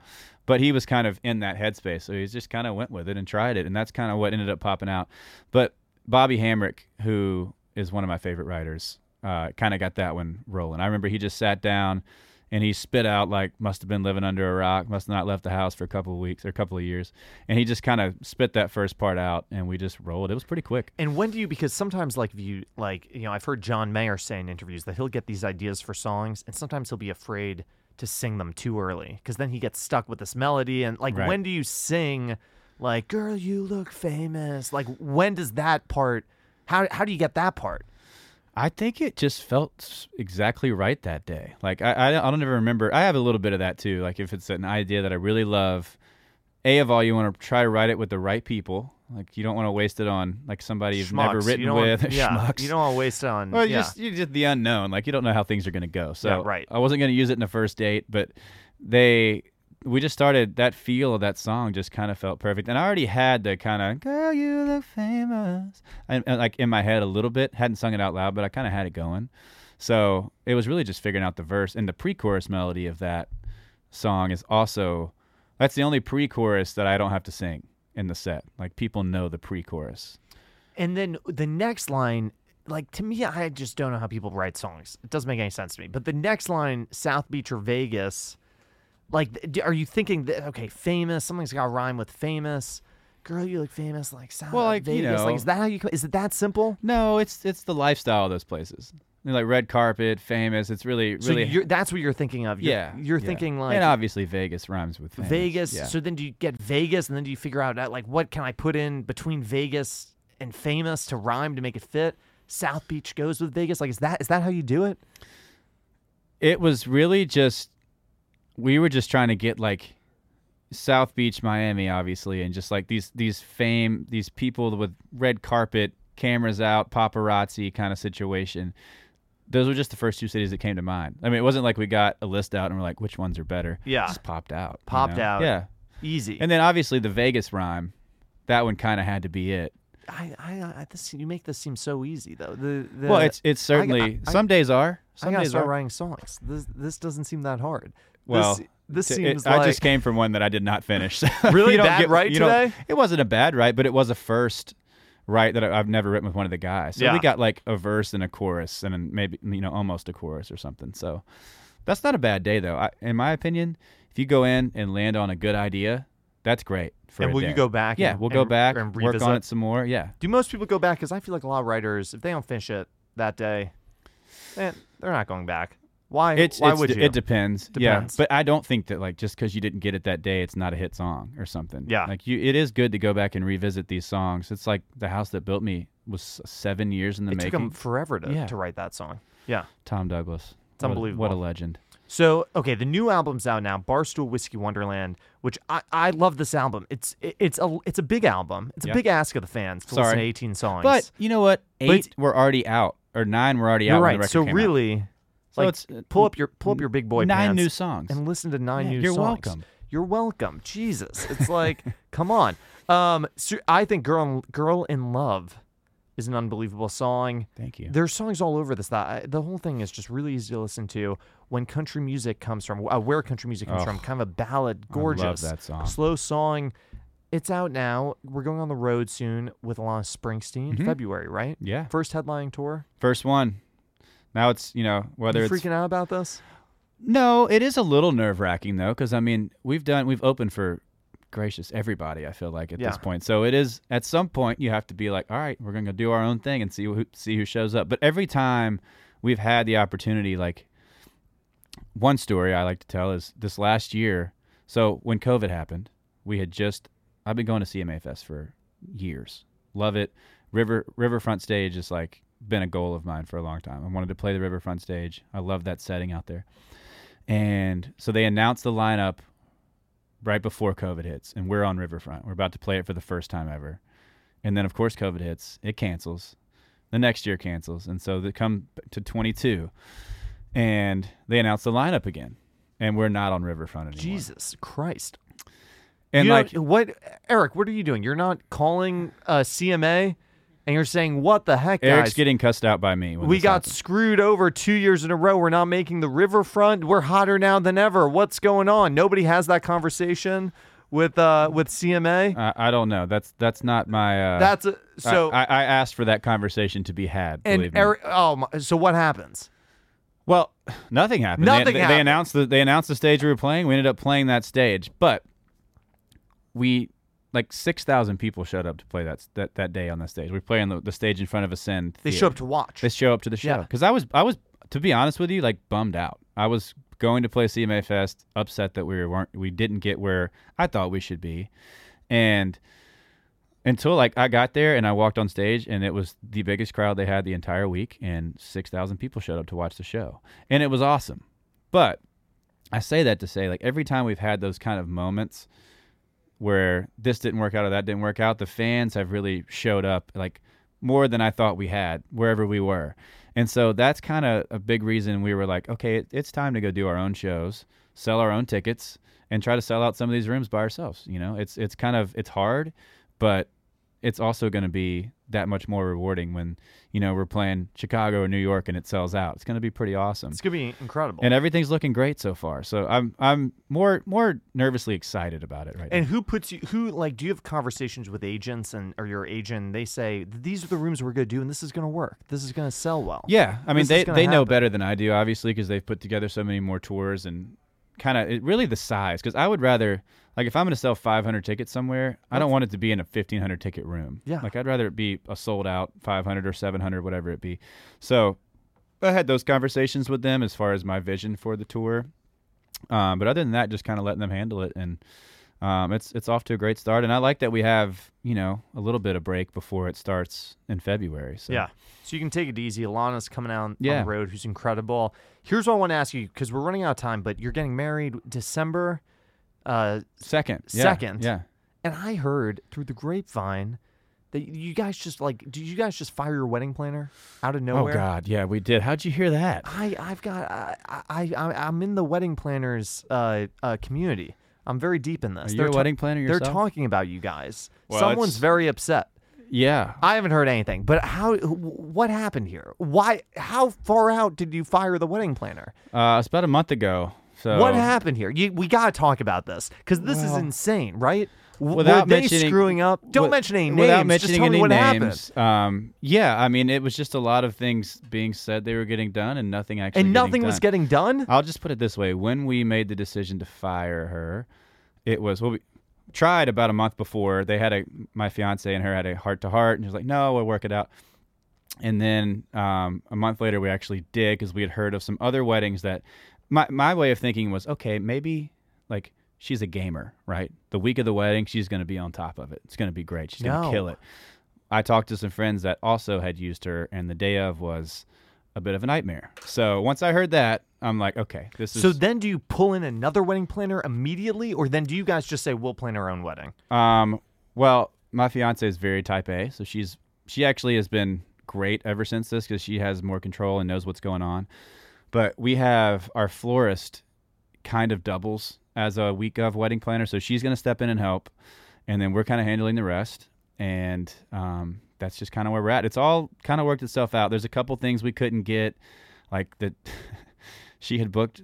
But he was kind of in that headspace, so he just kind of went with it and tried it, and that's kind of what ended up popping out. But Bobby Hamrick, who is one of my favorite writers, uh, kind of got that one rolling. I remember he just sat down and he spit out like must have been living under a rock, must have not left the house for a couple of weeks or a couple of years, and he just kind of spit that first part out, and we just rolled. It was pretty quick. And when do you? Because sometimes, like, if you like, you know, I've heard John Mayer say in interviews that he'll get these ideas for songs, and sometimes he'll be afraid to sing them too early because then he gets stuck with this melody. And like, Right. when do you sing, like, "Girl, you look famous"? Like, when does that part? How how do you get that part? I think it just felt exactly right that day. Like I, I, I don't ever remember. I have a little bit of that too. Like if it's an idea that I really love, a of all you want to try to write it with the right people. Like you don't want to waste it on like somebody you've never Schmucks. You written want- with. (laughs) yeah, schmucks. you don't want to waste it on. Or yeah. just you just the unknown. Like you don't know how things are going to go. So Yeah, right. I wasn't going to use it in the first date, but they we just started that feel of that song just kind of felt perfect. And I already had the kind of girl you look famous and, and, like in my head a little bit. Hadn't sung it out loud, but I kind of had it going. So it was really just figuring out the verse and the pre-chorus melody of that song is also that's the only pre-chorus that I don't have to sing in the set. Like people know the pre-chorus. And then the next line, like to me, I just don't know how people write songs. It doesn't make any sense to me. But the next line, South Beach or Vegas, like, are you thinking that okay, famous? Something's got to rhyme with famous. Girl, you look famous, like South Well, like, you Vegas. like, is that how you? Is it that simple? No, it's it's the lifestyle of those places. You know, like red carpet, famous. It's really So really you're, that's what you're thinking of. You're, yeah. you're yeah. thinking like and obviously Vegas rhymes with famous. Vegas. Yeah. So then do you get Vegas, and then do you figure out like what can I put in between Vegas and famous to rhyme to make it fit? South Beach goes with Vegas. Like, is that is that how you do it? it was really just we were just trying to get like South Beach, Miami, obviously, and just like these these fame these people with red carpet, cameras out, paparazzi kind of situation. Those were just the first two cities that came to mind. I mean, it wasn't like we got a list out and we're like, which ones are better. Yeah. It just popped out. you Popped know? out. Yeah, Easy. and then obviously the Vegas rhyme, that one kind of had to be it. I, I, I this, you make this seem so easy though. The, the well, it's it's certainly I- some days are. I Some gotta days start are. writing songs. This this doesn't seem that hard. Well, this, this T- it- seems like I just came from one that I did not finish. (laughs) (laughs) Really You don't bad write today? It wasn't a bad write, but it was a first write that I- I've never written with one of the guys. So Yeah. we got like a verse and a chorus, and then maybe you know almost a chorus or something. So that's not a bad day though. I, in my opinion, if you go in and land on a good idea, that's great. For And will you go back Yeah, and- we'll go and- back, and work on it some more. Yeah. Do most people go back? Because I feel like a lot of writers, if they don't finish it that day, they're not going back. Why? It's, why it's would you? It depends. Yeah, but I don't think that like just because you didn't get it that day, it's not a hit song or something. Yeah. like you, it is good to go back and revisit these songs. It's like the house that built me was seven years in the it took making. forever to, Yeah. to write that song. Yeah. Tom Douglas. It's What unbelievable. What a legend. So okay, the new album's out now, Barstool Whiskey Wonderland, which I, I love this album. It's it, it's a it's a big album. It's a Yeah. big ask of the fans to listen Sorry. to 18 songs. But you know what? But Eight were already out, or nine were already you're out. the right. record So came out. So like, it's, uh, pull up your pull up your big boy nine pants new songs. and listen to nine Yeah, new you're songs. welcome. You're welcome. Jesus, it's like (laughs) come on. Um, so I think girl Girl in Love is an unbelievable song. Thank you. There's songs all over this. That I- the whole thing is just really easy to listen to. When country music comes from, uh, where country music comes Oh, from, kind of a ballad, I love gorgeous, that song. slow song. It's out now. We're going on the road soon with Alana Springsteen, Mhm. February, right? Yeah. First headlining tour. First one. Now it's you know whether you it's freaking out about this? no, it is a little nerve wracking though because I mean we've done we've opened for gracious everybody I feel like at this point. So it is at some point you have to be like all right we're gonna do our own thing and see who see who shows up. But every time we've had the opportunity like one story I like to tell is this last year. So when COVID happened we had just I've been going to CMA Fest for years. Love it. River riverfront stage is like been a goal of mine for a long time I wanted to play the riverfront stage I love that setting out there and so they announced the lineup right before COVID hits, and we're on Riverfront. We're about to play it for the first time ever. And then, of course, COVID hits. It cancels. The next year cancels. And so they come to 22, and they announce the lineup again. And we're not on Riverfront anymore. Jesus Christ! And You like, what, Eric? What are you doing? You're not calling uh, CMA, and you're saying, "What the heck, guys? Eric's getting cussed out by me. When we got happens. screwed over two years in a row. We're not making the riverfront. We're hotter now than ever. What's going on? Nobody has that conversation with uh with CMA. I, I don't know. That's that's not my. Uh, That's a, so. I, I asked for that conversation to be had. and. Eric, oh, my, so what happens? Well, nothing happened. Nothing they, they, happened. they announced the they announced the stage we were playing. We ended up playing that stage, but we like six thousand people showed up to play that that, that day on the stage. We play on the, the stage in front of a Ascend. They show up to watch. They show up to the show Yeah. because I was I was to be honest with you like bummed out. I was going to play CMA Fest, upset that we weren't we didn't get where I thought we should be, and until like I got there and I walked on stage and it was the biggest crowd they had the entire week and six thousand people showed up to watch the show and it was awesome. But I say that to say like every time we've had those kind of moments where this didn't work out or that didn't work out, the fans have really showed up like more than I thought we had wherever we were. And so that's kind of a big reason we were like, okay, it, it's time to go do our own shows, sell our own tickets, and try to sell out some of these rooms by ourselves. You know, it's it's kind of it's hard, but it's also going to be that much more rewarding when you know we're playing Chicago or New York and it sells out. It's going to be pretty awesome. it's gonna be incredible. And everything's looking great so far. So I'm I'm more more nervously excited about it right And who puts you? Who like? Do you have conversations with agents and or your agent? They say these are the rooms we're gonna do, and this is gonna work. This is gonna sell well. Yeah, I mean This is they they know better than I do, obviously, because they've put together so many more tours and kind of really the size. Because I would rather like if I'm going to sell 500 tickets somewhere, I don't want it to be in a 1500 ticket room. Yeah. like I'd rather it be a sold out 500 or 700, whatever it be. So I had those conversations with them as far as my vision for the tour. Um, but other than that, just kind of letting them handle it and. Um, it's it's off to a great start, and I like that we have you know a little bit of break before it starts in February. So Yeah. So you can take it easy. Alana's coming out on the road, who's incredible. Here's what I want to ask you because we're running out of time, but you're getting married December, uh, second, yeah, Second. yeah. and I heard through the grapevine that you guys just like, did you guys just fire your wedding planner out of nowhere? Oh God, yeah, we did. How'd you hear that? I I've got I I, I I'm in the wedding planners uh, uh community. I'm very deep in this. Are you They're a ta- wedding planner They're talking about you guys. Well, Someone's it's- very upset. Yeah. I haven't heard anything, but how? What happened here? Why? How far out did you fire the wedding planner? Uh, it's about a month ago. So What happened here? You, we gotta talk about this because this is Well, insane, right? Without they mentioning screwing up? Don't wi- mention any names. Without just mentioning tell me names. Um, yeah, I mean, it was just a lot of things being said they were getting done, and nothing actually. And getting nothing was done. getting done. I'll just put it this way: when we made the decision to fire her, it was well, we tried about a month before. They had a my fiance and her had a heart to heart, and she was like, "No, we'll work it out." And then um, a month later, we actually did because we had heard of some other weddings that my my way of thinking was, okay, maybe like she's a gamer, right? The week of the wedding, she's going to be on top of it. It's going to be great. She's going to No. kill it. I talked to some friends that also had used her, and the day of was a bit of a nightmare. So once I heard that, I'm like, okay, this is So then, do you pull in another wedding planner immediately, or then do you guys just say we'll plan our own wedding? Um, well, my fiance is very type A, so she's she actually has been great ever since this because she has more control and knows what's going on. But we have our florist kind of doubles as a week of wedding planner, so she's going to step in and help, and then we're kind of handling the rest. And um, that's just kind of where we're at. It's all kind of worked itself out. There's a couple things we couldn't get, like that. (laughs) she had booked.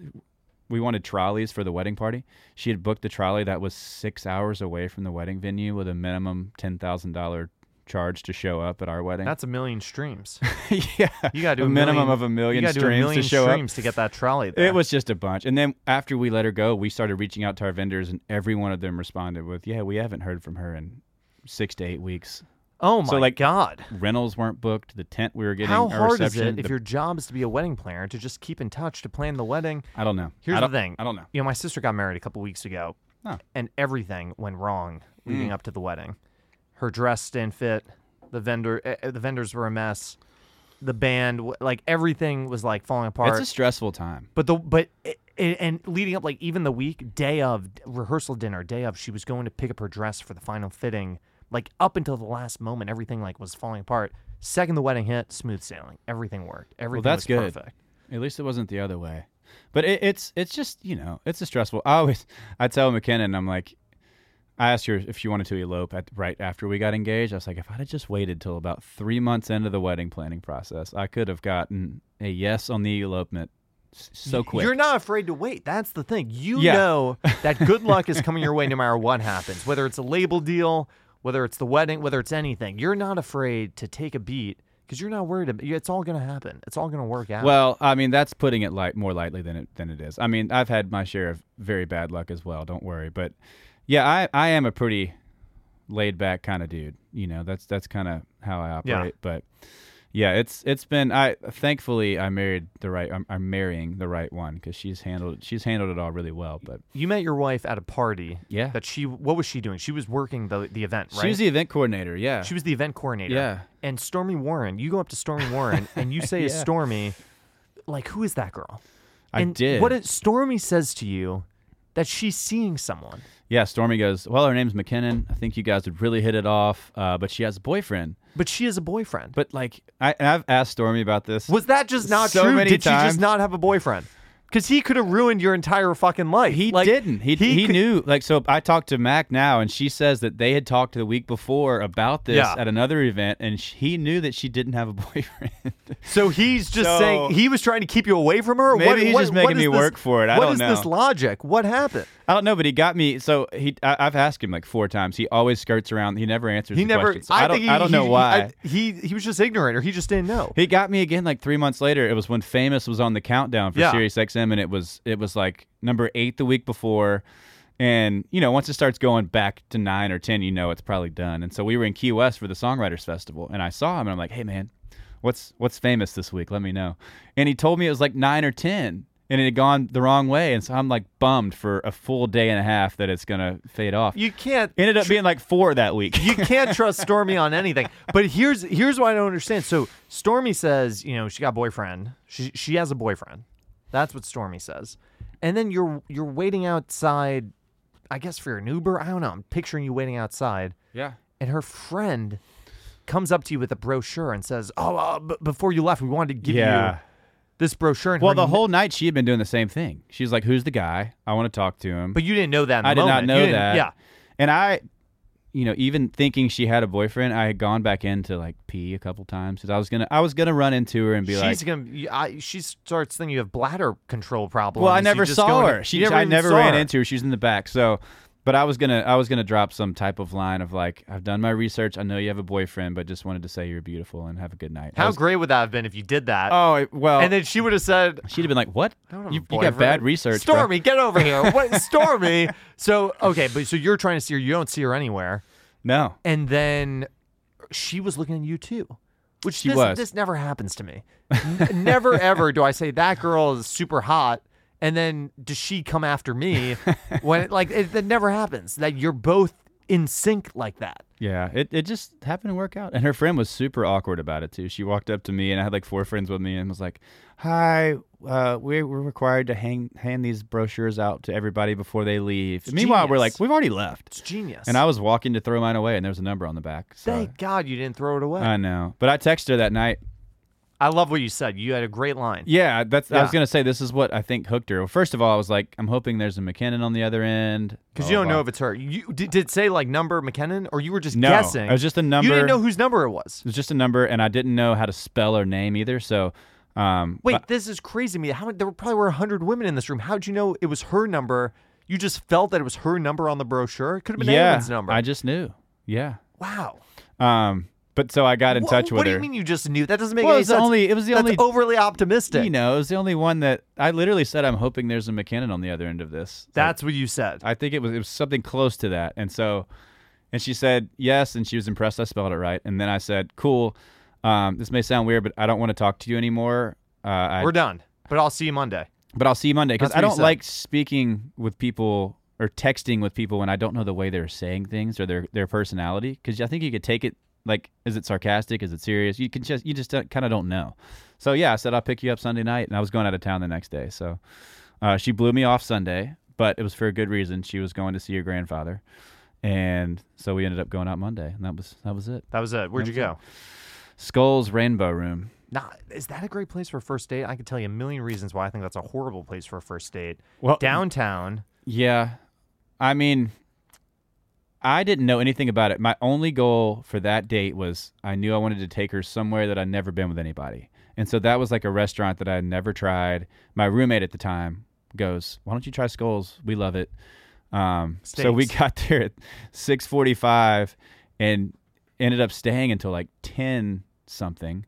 We wanted trolleys for the wedding party. She had booked the trolley that was six hours away from the wedding venue with a minimum ten thousand dollar charge to show up at our wedding. That's a million streams. (laughs) yeah, You got to do a a minimum million- of a million you got to do a streams million to show up. to get that trolley. (laughs) There. It was just a bunch. And then after we let her go, we started reaching out to our vendors, and every one of them responded with, "Yeah, we haven't heard from her in six to eight weeks. Oh my so, like, god! Rentals weren't booked. The tent we were getting, How hard is it if the- your job is to be a wedding planner to just keep in touch to plan the wedding? I don't know. Here's I the don't- thing. I don't know. You know, my sister got married a couple weeks ago, Oh. and everything went wrong leading Mm. up to the wedding. Her dress didn't fit. The vendor, eh, eh, the vendors were a mess. The band, like everything, was like falling apart. It's a stressful time. But the but i- i- and leading up like even the week day of rehearsal dinner day of she was going to pick up her dress for the final fitting like up until the last moment everything like was falling apart second the wedding hit smooth sailing everything worked everything that's was good. perfect At least it wasn't the other way. But it, it's it's just you know it's a stressful. I always I tell McKinnon I'm like, I asked her if she wanted to elope at right after we got engaged. I was like, if I'd have just waited till about three months into the wedding planning process, I could have gotten a yes on the elopement so quick. you're not afraid to wait that's the thing you Yeah. know (laughs) that good luck is coming your way no matter what happens whether it's a label deal whether it's the wedding whether it's anything you're not afraid to take a beat because you're not worried about it's all going to happen it's all going to work out Well, I mean that's putting it light more lightly than it than it is. I mean I've had my share of very bad luck as well. Don't worry, but yeah, I I am a pretty laid back kind of dude. You know that's that's kind of how I Yeah. operate. But yeah, it's it's been I thankfully I married the right I'm, I'm marrying the right one because she's handled she's handled it all really well. But You met your wife at a party. Yeah. That she what was she doing? She was working the the event, right? she was the event coordinator. Yeah, She was the event coordinator. Yeah. And Stormy Warren, you go up to Stormy Warren and you say (laughs) to Yeah. Stormy, like, who is that girl? I and did. What it, Stormy says to you that she's seeing someone. Yeah. Stormy goes, well, her name's McKinnon. I think you guys would really hit it off. Uh, but she has a boyfriend. But she has a boyfriend. But like I and I've asked Stormy about this. was that just not So true? many Did she just not have a boyfriend? Because he could have ruined your entire fucking life. He Like, didn't. He he, could- knew. Like so, I talked to Mac now, and she says that they had talked the week before about this Yeah. at another event, and sh- he knew that she didn't have a (laughs) boyfriend. So he's just So- saying he was trying to keep you away from her. Maybe what, he's what- just making me this- work for it. I don't is this logic? What happened? I don't know, but he got me. So he, I, I've asked him like four times. He always skirts around. He never answers. He the never. questions. So I, don't. he, I don't know he- why. I- he he was just ignorant, or he just didn't know. He got me again like three months later. It was when Famous was on the countdown for Yeah. Sirius XM, and it was it was like number eight the week before. And you know, once it starts going back to nine or ten, you know it's probably done. And so we were in Key West for the Songwriters Festival, and I saw him, and I'm like, "Hey, man, what's what's famous this week? Let me know." And he told me it was like nine or ten, and it had gone the wrong way. And so I'm like bummed for a full day and a half that it's gonna fade off. You can't. Ended up being like four that week. you can't (laughs) trust Stormy on anything. But here's here's what I don't understand. So Stormy says, you know, she got a boyfriend. She she has a boyfriend. That's what Stormy says. And then you're you're waiting outside, I guess for an Uber. I don't know. I'm picturing you waiting outside, yeah. and her friend comes up to you with a brochure and says, "Oh, uh, b- before you left, we wanted to give Yeah. you this brochure." And Well, the n- whole night she had been doing the same thing. She's like, "Who's the guy? I want to talk to him." but you didn't know that. In the I did not know that. Yeah. And I, you know, even thinking she had a boyfriend, I had gone back in to like pee a couple times because I was gonna, I was gonna run into her and be She's like, gonna. I, she starts thinking you have bladder control problems. "Well, I never saw her. She, you I never ran her. into her. She's in the back." So, but I was gonna, I was gonna drop some type of line of like, "I've done my research. I know you have a boyfriend, but just wanted to say you're beautiful and have a good night." How was- great would that have been if you did that? Oh it- well, and then she would have said, she'd have been like, "What? I don't have You, a you got bad boyfriend." research, bro." Stormy, get over here. What, (laughs) Stormy? So okay, but so you're trying to see her. You don't see her anywhere, No, and then she was looking at you too. Which She this, was. this never happens to me. N- never ever do I say that girl is super hot, and then does she come after me? (laughs) when like it, that never happens. That you're both in sync like that. Yeah, it, it just happened to work out. And her friend was super awkward about it too. She walked up to me and I had like four friends with me and was like, Hi, uh, we're, we're required to hang hand these brochures out to everybody before they leave. Meanwhile, we're like, We've already left. It's genius. And I was walking to throw mine away and there was a number on the back. So thank God you didn't throw it away. I know. But I texted her that night. I love what you said. You had a great line. Yeah, that's. I was gonna say this is what I think hooked her. Well, first of all, I was like, I'm hoping there's a McKinnon on the other end Because you don't know if it's her. You did, did it say like number McKinnon, or you were just no, guessing? it was just a number. You didn't know whose number it was. It was just a number, and I didn't know how to spell her name either. So, um, Wait, but- this is crazy to me. How there were probably were hundred women in this room. How'd you know it was her number? You just felt that it was her number on the brochure. It could have been yeah, anyone's number. I just knew. Yeah. wow. Um, but so I got in Wha- touch with her. what do her. you mean you just knew? That doesn't make well, any it's the sense. only. It was the That's only. overly optimistic. You know, it was the only one that I literally said. I'm hoping there's a McKinnon on the other end of this. Like, That's what you said. I think it was it was something close to that. And so, and she said yes, and she was impressed I spelled it right. And then I said, "Cool. Um, this may sound weird, but I don't want to talk to you anymore. Uh, I, We're done. But I'll see you Monday. but I'll see you Monday because That's I you don't said. like speaking with people or texting with people when I don't know the way they're saying things or their their personality. Because I think you could take it like, is it sarcastic? Is it serious? You can just you just kind of don't know. So yeah, I said I'll pick you up Sunday night, and I was going out of town the next day. So uh, she blew me off Sunday, but it was for a good reason. She was going to see her grandfather, and so we ended up going out Monday, and that was that was it. That was it. Where'd you go? Skulls Rainbow Room. Nah, is that a great place for a first date? I could tell you a million reasons why I think that's a horrible place for a first date. Well, Downtown. Yeah. I mean, I didn't know anything about it. My only goal for that date was I knew I wanted to take her somewhere that I'd never been with anybody. And so that was like a restaurant that I had never tried. My roommate at the time goes, "Why don't you try Skulls? We love it." Um, so we got (laughs) there at 6:45 and ended up staying until like 10 something.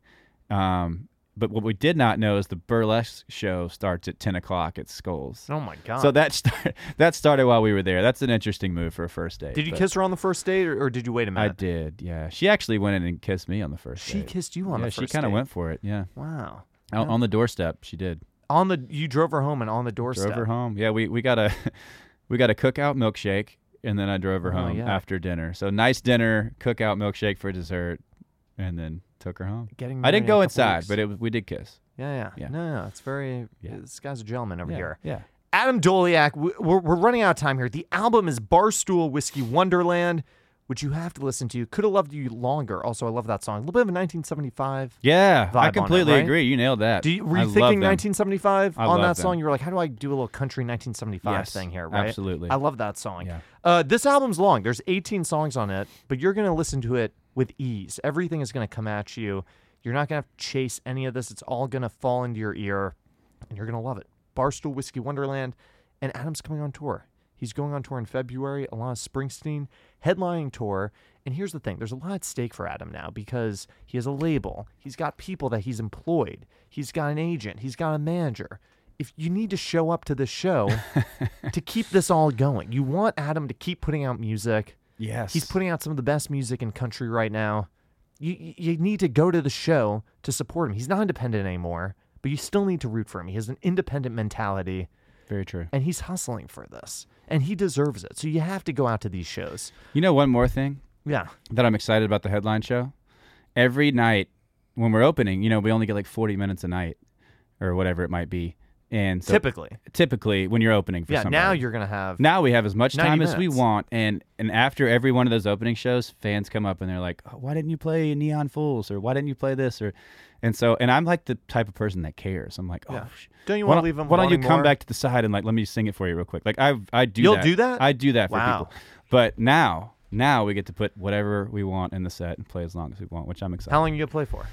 Um, but what we did not know is the burlesque show starts at 10 o'clock at Skulls. Oh my god. So that start, (laughs) that started while we were there. That's an interesting move for a first date. did you but kiss her on the first date, or, or did you wait a minute? I did. Yeah, she actually went in and kissed me on the first She date. kissed you on yeah, the she kind of went for it. Yeah, Wow. on, on the doorstep, she did. On the you drove her home and on the doorstep. Drove her home. Yeah, we we got a (laughs) we got a cookout milkshake, and then I drove her Oh, home yeah. after dinner. So nice dinner, cookout milkshake for dessert, and then took her home. Getting I didn't in go inside, weeks. but it we did kiss. yeah, yeah, Yeah. No, no, it's very. Yeah. This guy's a gentleman over yeah, here. Yeah. Adam Doleac. We're, we're running out of time here. The album is Barstool Whiskey Wonderland, which you have to listen to. Could have loved you longer. Also, I love that song. A little bit of a 1975. Yeah, I it, completely right? agree. You nailed that. Do you, were you love thinking 1975 I on that love song? You were like, how do I do a little country 1975 Yes, thing here? Right. absolutely. I love that song. Yeah. Uh, this album's long. There's 18 songs on it, but you're gonna listen to it with ease. Everything is gonna come at you. You're not gonna have to chase any of this. It's all gonna fall into your ear, and you're gonna love it. Barstool Whiskey Wonderland, and Adam's coming on tour. He's going on tour in February. along with Springsteen headlining tour. And here's the thing: there's a lot at stake for Adam now because he has a label. He's got people that he's employed. He's got an agent. He's got a manager. If you need to show up to this show (laughs) to keep this all going, you want Adam to keep putting out music. Yes. He's putting out some of the best music in country right now. You you- need to go to the show to support him. He's not independent anymore, but you still need to root for him. He has an independent mentality, very true. and he's hustling for this, and he deserves it. So you have to go out to these shows. You know one more thing Yeah, that I'm excited about the headline show. Every night when we're opening, you know, we only get like 40 minutes a night or whatever it might be. And so typically. typically when you're opening for Yeah, somebody. now you're gonna have. now we have as much 90 time as we minutes. want and and after every one of those opening shows fans come up and they're like oh, why didn't you play neon fools or why didn't you play this or and so and i'm like the type of person that cares i'm like oh Yeah. sh- Don't you why want to don't- leave him? why don't you wanting come more? back to the side and like let me sing it for you real quick like i i do You'll that do that? i do that for Wow. people but now now we get to put whatever we want in the set and play as long as we want which i'm excited How long you gonna play for?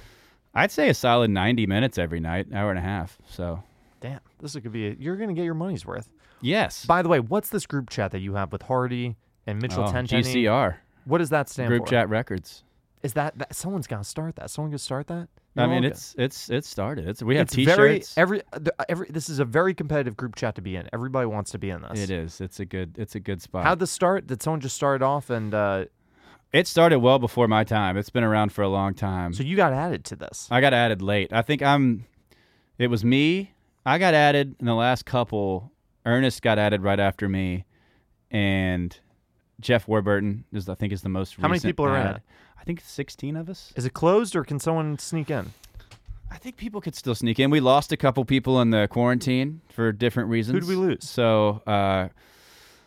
i'd say a solid 90 minutes every night hour and a half so Damn, this could be. A, you're gonna get your money's worth. yes By the way, what's this group chat that you have with Hardy and Mitchell oh, Tenpenny? gcr What does that stand group for? Group chat records Is that, that someone's got to start that? Someone gonna start that? I You're mean, all good. it's it's it's started. It's we have it's t-shirts. every every. This is a very competitive group chat to be in. Everybody wants to be in this. It is. It's a good. It's a good spot. How'd this start? Did someone just start off and uh, it started well before my time. It's been around for a long time. so you got added to this? I got added late. I think I'm. It was me. I got added in the last couple. Ernest got added right after me, and Jeff Warburton is I think is the most. How many people are in it? I think sixteen of us. Is it closed or can someone sneak in? I think people could still sneak in. We lost a couple people in the quarantine for different reasons. Who'd we lose? So, uh,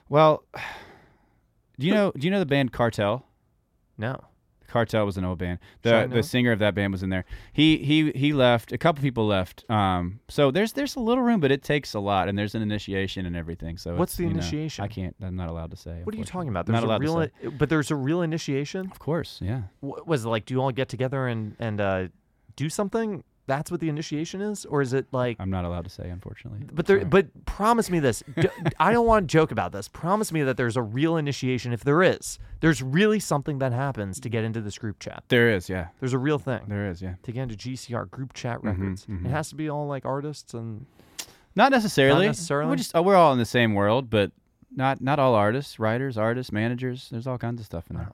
well, (sighs) do you know? Do you know the band Cartel? No. Cartel was an old band. The the singer of that band was in there. He he he left. A couple people left. Um, so there's there's a little room, but it takes a lot, and there's an initiation and everything. So What's the you know, initiation? I can't. I'm not allowed to say. What are you talking about? There's not allowed a real, to say. but there's a real initiation. Of course, yeah. Wh- Was it like, do you all get together and and uh, do something? That's what the initiation is, or is it like? I'm not allowed to say, unfortunately. But there, Sorry. but promise me this. D- I don't want to joke about this. Promise me that there's a real initiation. If there is, there's really something that happens to get into this group chat. there is, yeah, There's a real thing there is, yeah. to get into GCR group chat Mhm, records. mhm. It has to be all like artists and Not necessarily. necessarily? We're just uh, we're all in the same world, but not not all artists, writers, artists, managers. There's all kinds of stuff in there.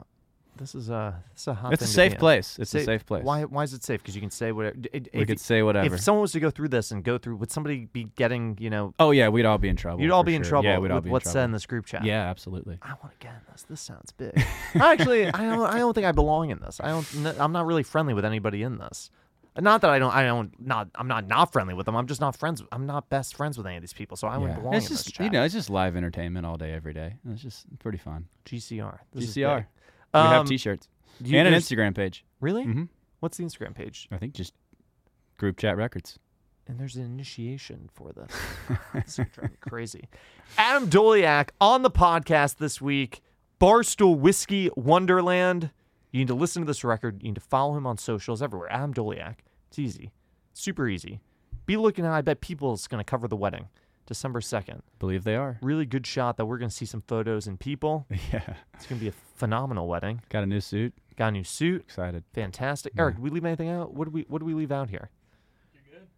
This is a this is a hot. it's a safe place. It's Sa- a safe place. Why why is it safe? Because you can say whatever. it- we if, could say whatever. if someone was to go through this and go through, would somebody be getting you know? oh yeah, we'd all be in trouble. You'd all be in trouble Yeah, we'd with all be in what's said in this group chat. Yeah, absolutely. I want to get in this. This sounds big. (laughs) Actually, I don't. I don't think I belong in this. I don't. I'm not really friendly with anybody in this. Not that I don't. I don't. Not. I'm not not friendly with them. I'm just not friends. I'm not best friends with any of these people. So I wouldn't Yeah. belong It's in just this chat. you know, it's just live entertainment all day, every day. It's just pretty fun. GCR. This is GCR. Big. we have Um, T-shirts you- and an Instagram page. Really? hmm What's the Instagram page? I think just group chat records. And there's an initiation for this. this is driving crazy. Adam Doleac on the podcast this week. Barstool Whiskey Wonderland. You need to listen to this record. You need to follow him on socials everywhere. Adam Doleac. It's easy. Super easy. Be looking at I bet people's gonna cover the wedding. December second. Believe they are. Really good shot that we're gonna see some photos and people. (laughs) Yeah. It's gonna be a phenomenal wedding. Got a new suit. Got a new suit. Excited. Fantastic. Yeah. Eric, did we leave anything out? What did we what did we leave out here? You good?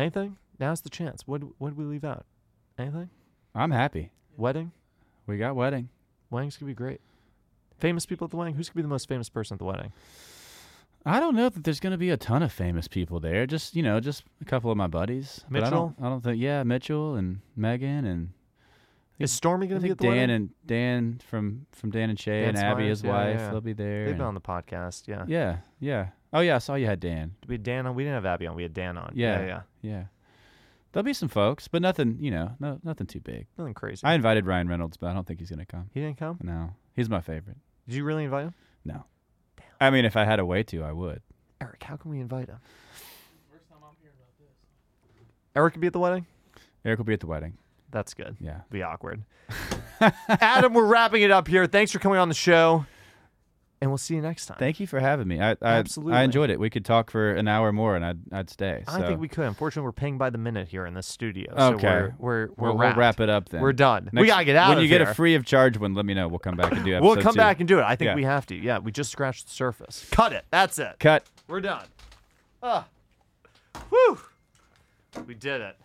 Anything? Now's the chance. What what did we leave out? Anything? I'm happy. Wedding? We got wedding. Wedding's gonna be great. Famous people at the wedding? Who's gonna be the most famous person at the wedding? I don't know that there's going to be a ton of famous people there. Just you know, just a couple of my buddies. But I don't, I don't think. Yeah, Mitchell and Megan and Is Stormy gonna be think at the Dan wedding? and Dan from from Dan and Shay Dan and Abby, Smyers, his yeah, wife. yeah. They'll be there. They've and- been on the podcast, yeah. yeah, yeah. Oh yeah, I saw you had Dan. We had Dan on. We didn't have Abby on. We had Dan on. Yeah. yeah, yeah. Yeah. There'll be some folks, but nothing. You know, no, nothing too big. Nothing crazy. I invited Ryan Reynolds, but I don't think he's going to come. he didn't come. No, he's my favorite. Did you really invite him? No. I mean, if I had a way to, I would. Eric, how can we invite him? Eric could be at the wedding. Eric will be at the wedding. That's good. Yeah. Be awkward. (laughs) Adam, we're wrapping it up here. Thanks for coming on the show, and we'll see you next time. Thank you for having me. I, I Absolutely. I enjoyed it. We could talk for an hour more, and I'd I'd stay. I think we could. Unfortunately, we're paying by the minute here in the studio. So Okay. we're we're, we're we'll, we'll wrap it up then. We're done. we gotta get out When you get a free of charge one, let me know. We'll come back and do. It. (laughs) We'll come two. back and do it. I think Yeah. we have to. Yeah, we just scratched the surface. Cut it. That's it. Cut. We're done. Ah. Whew. We did it.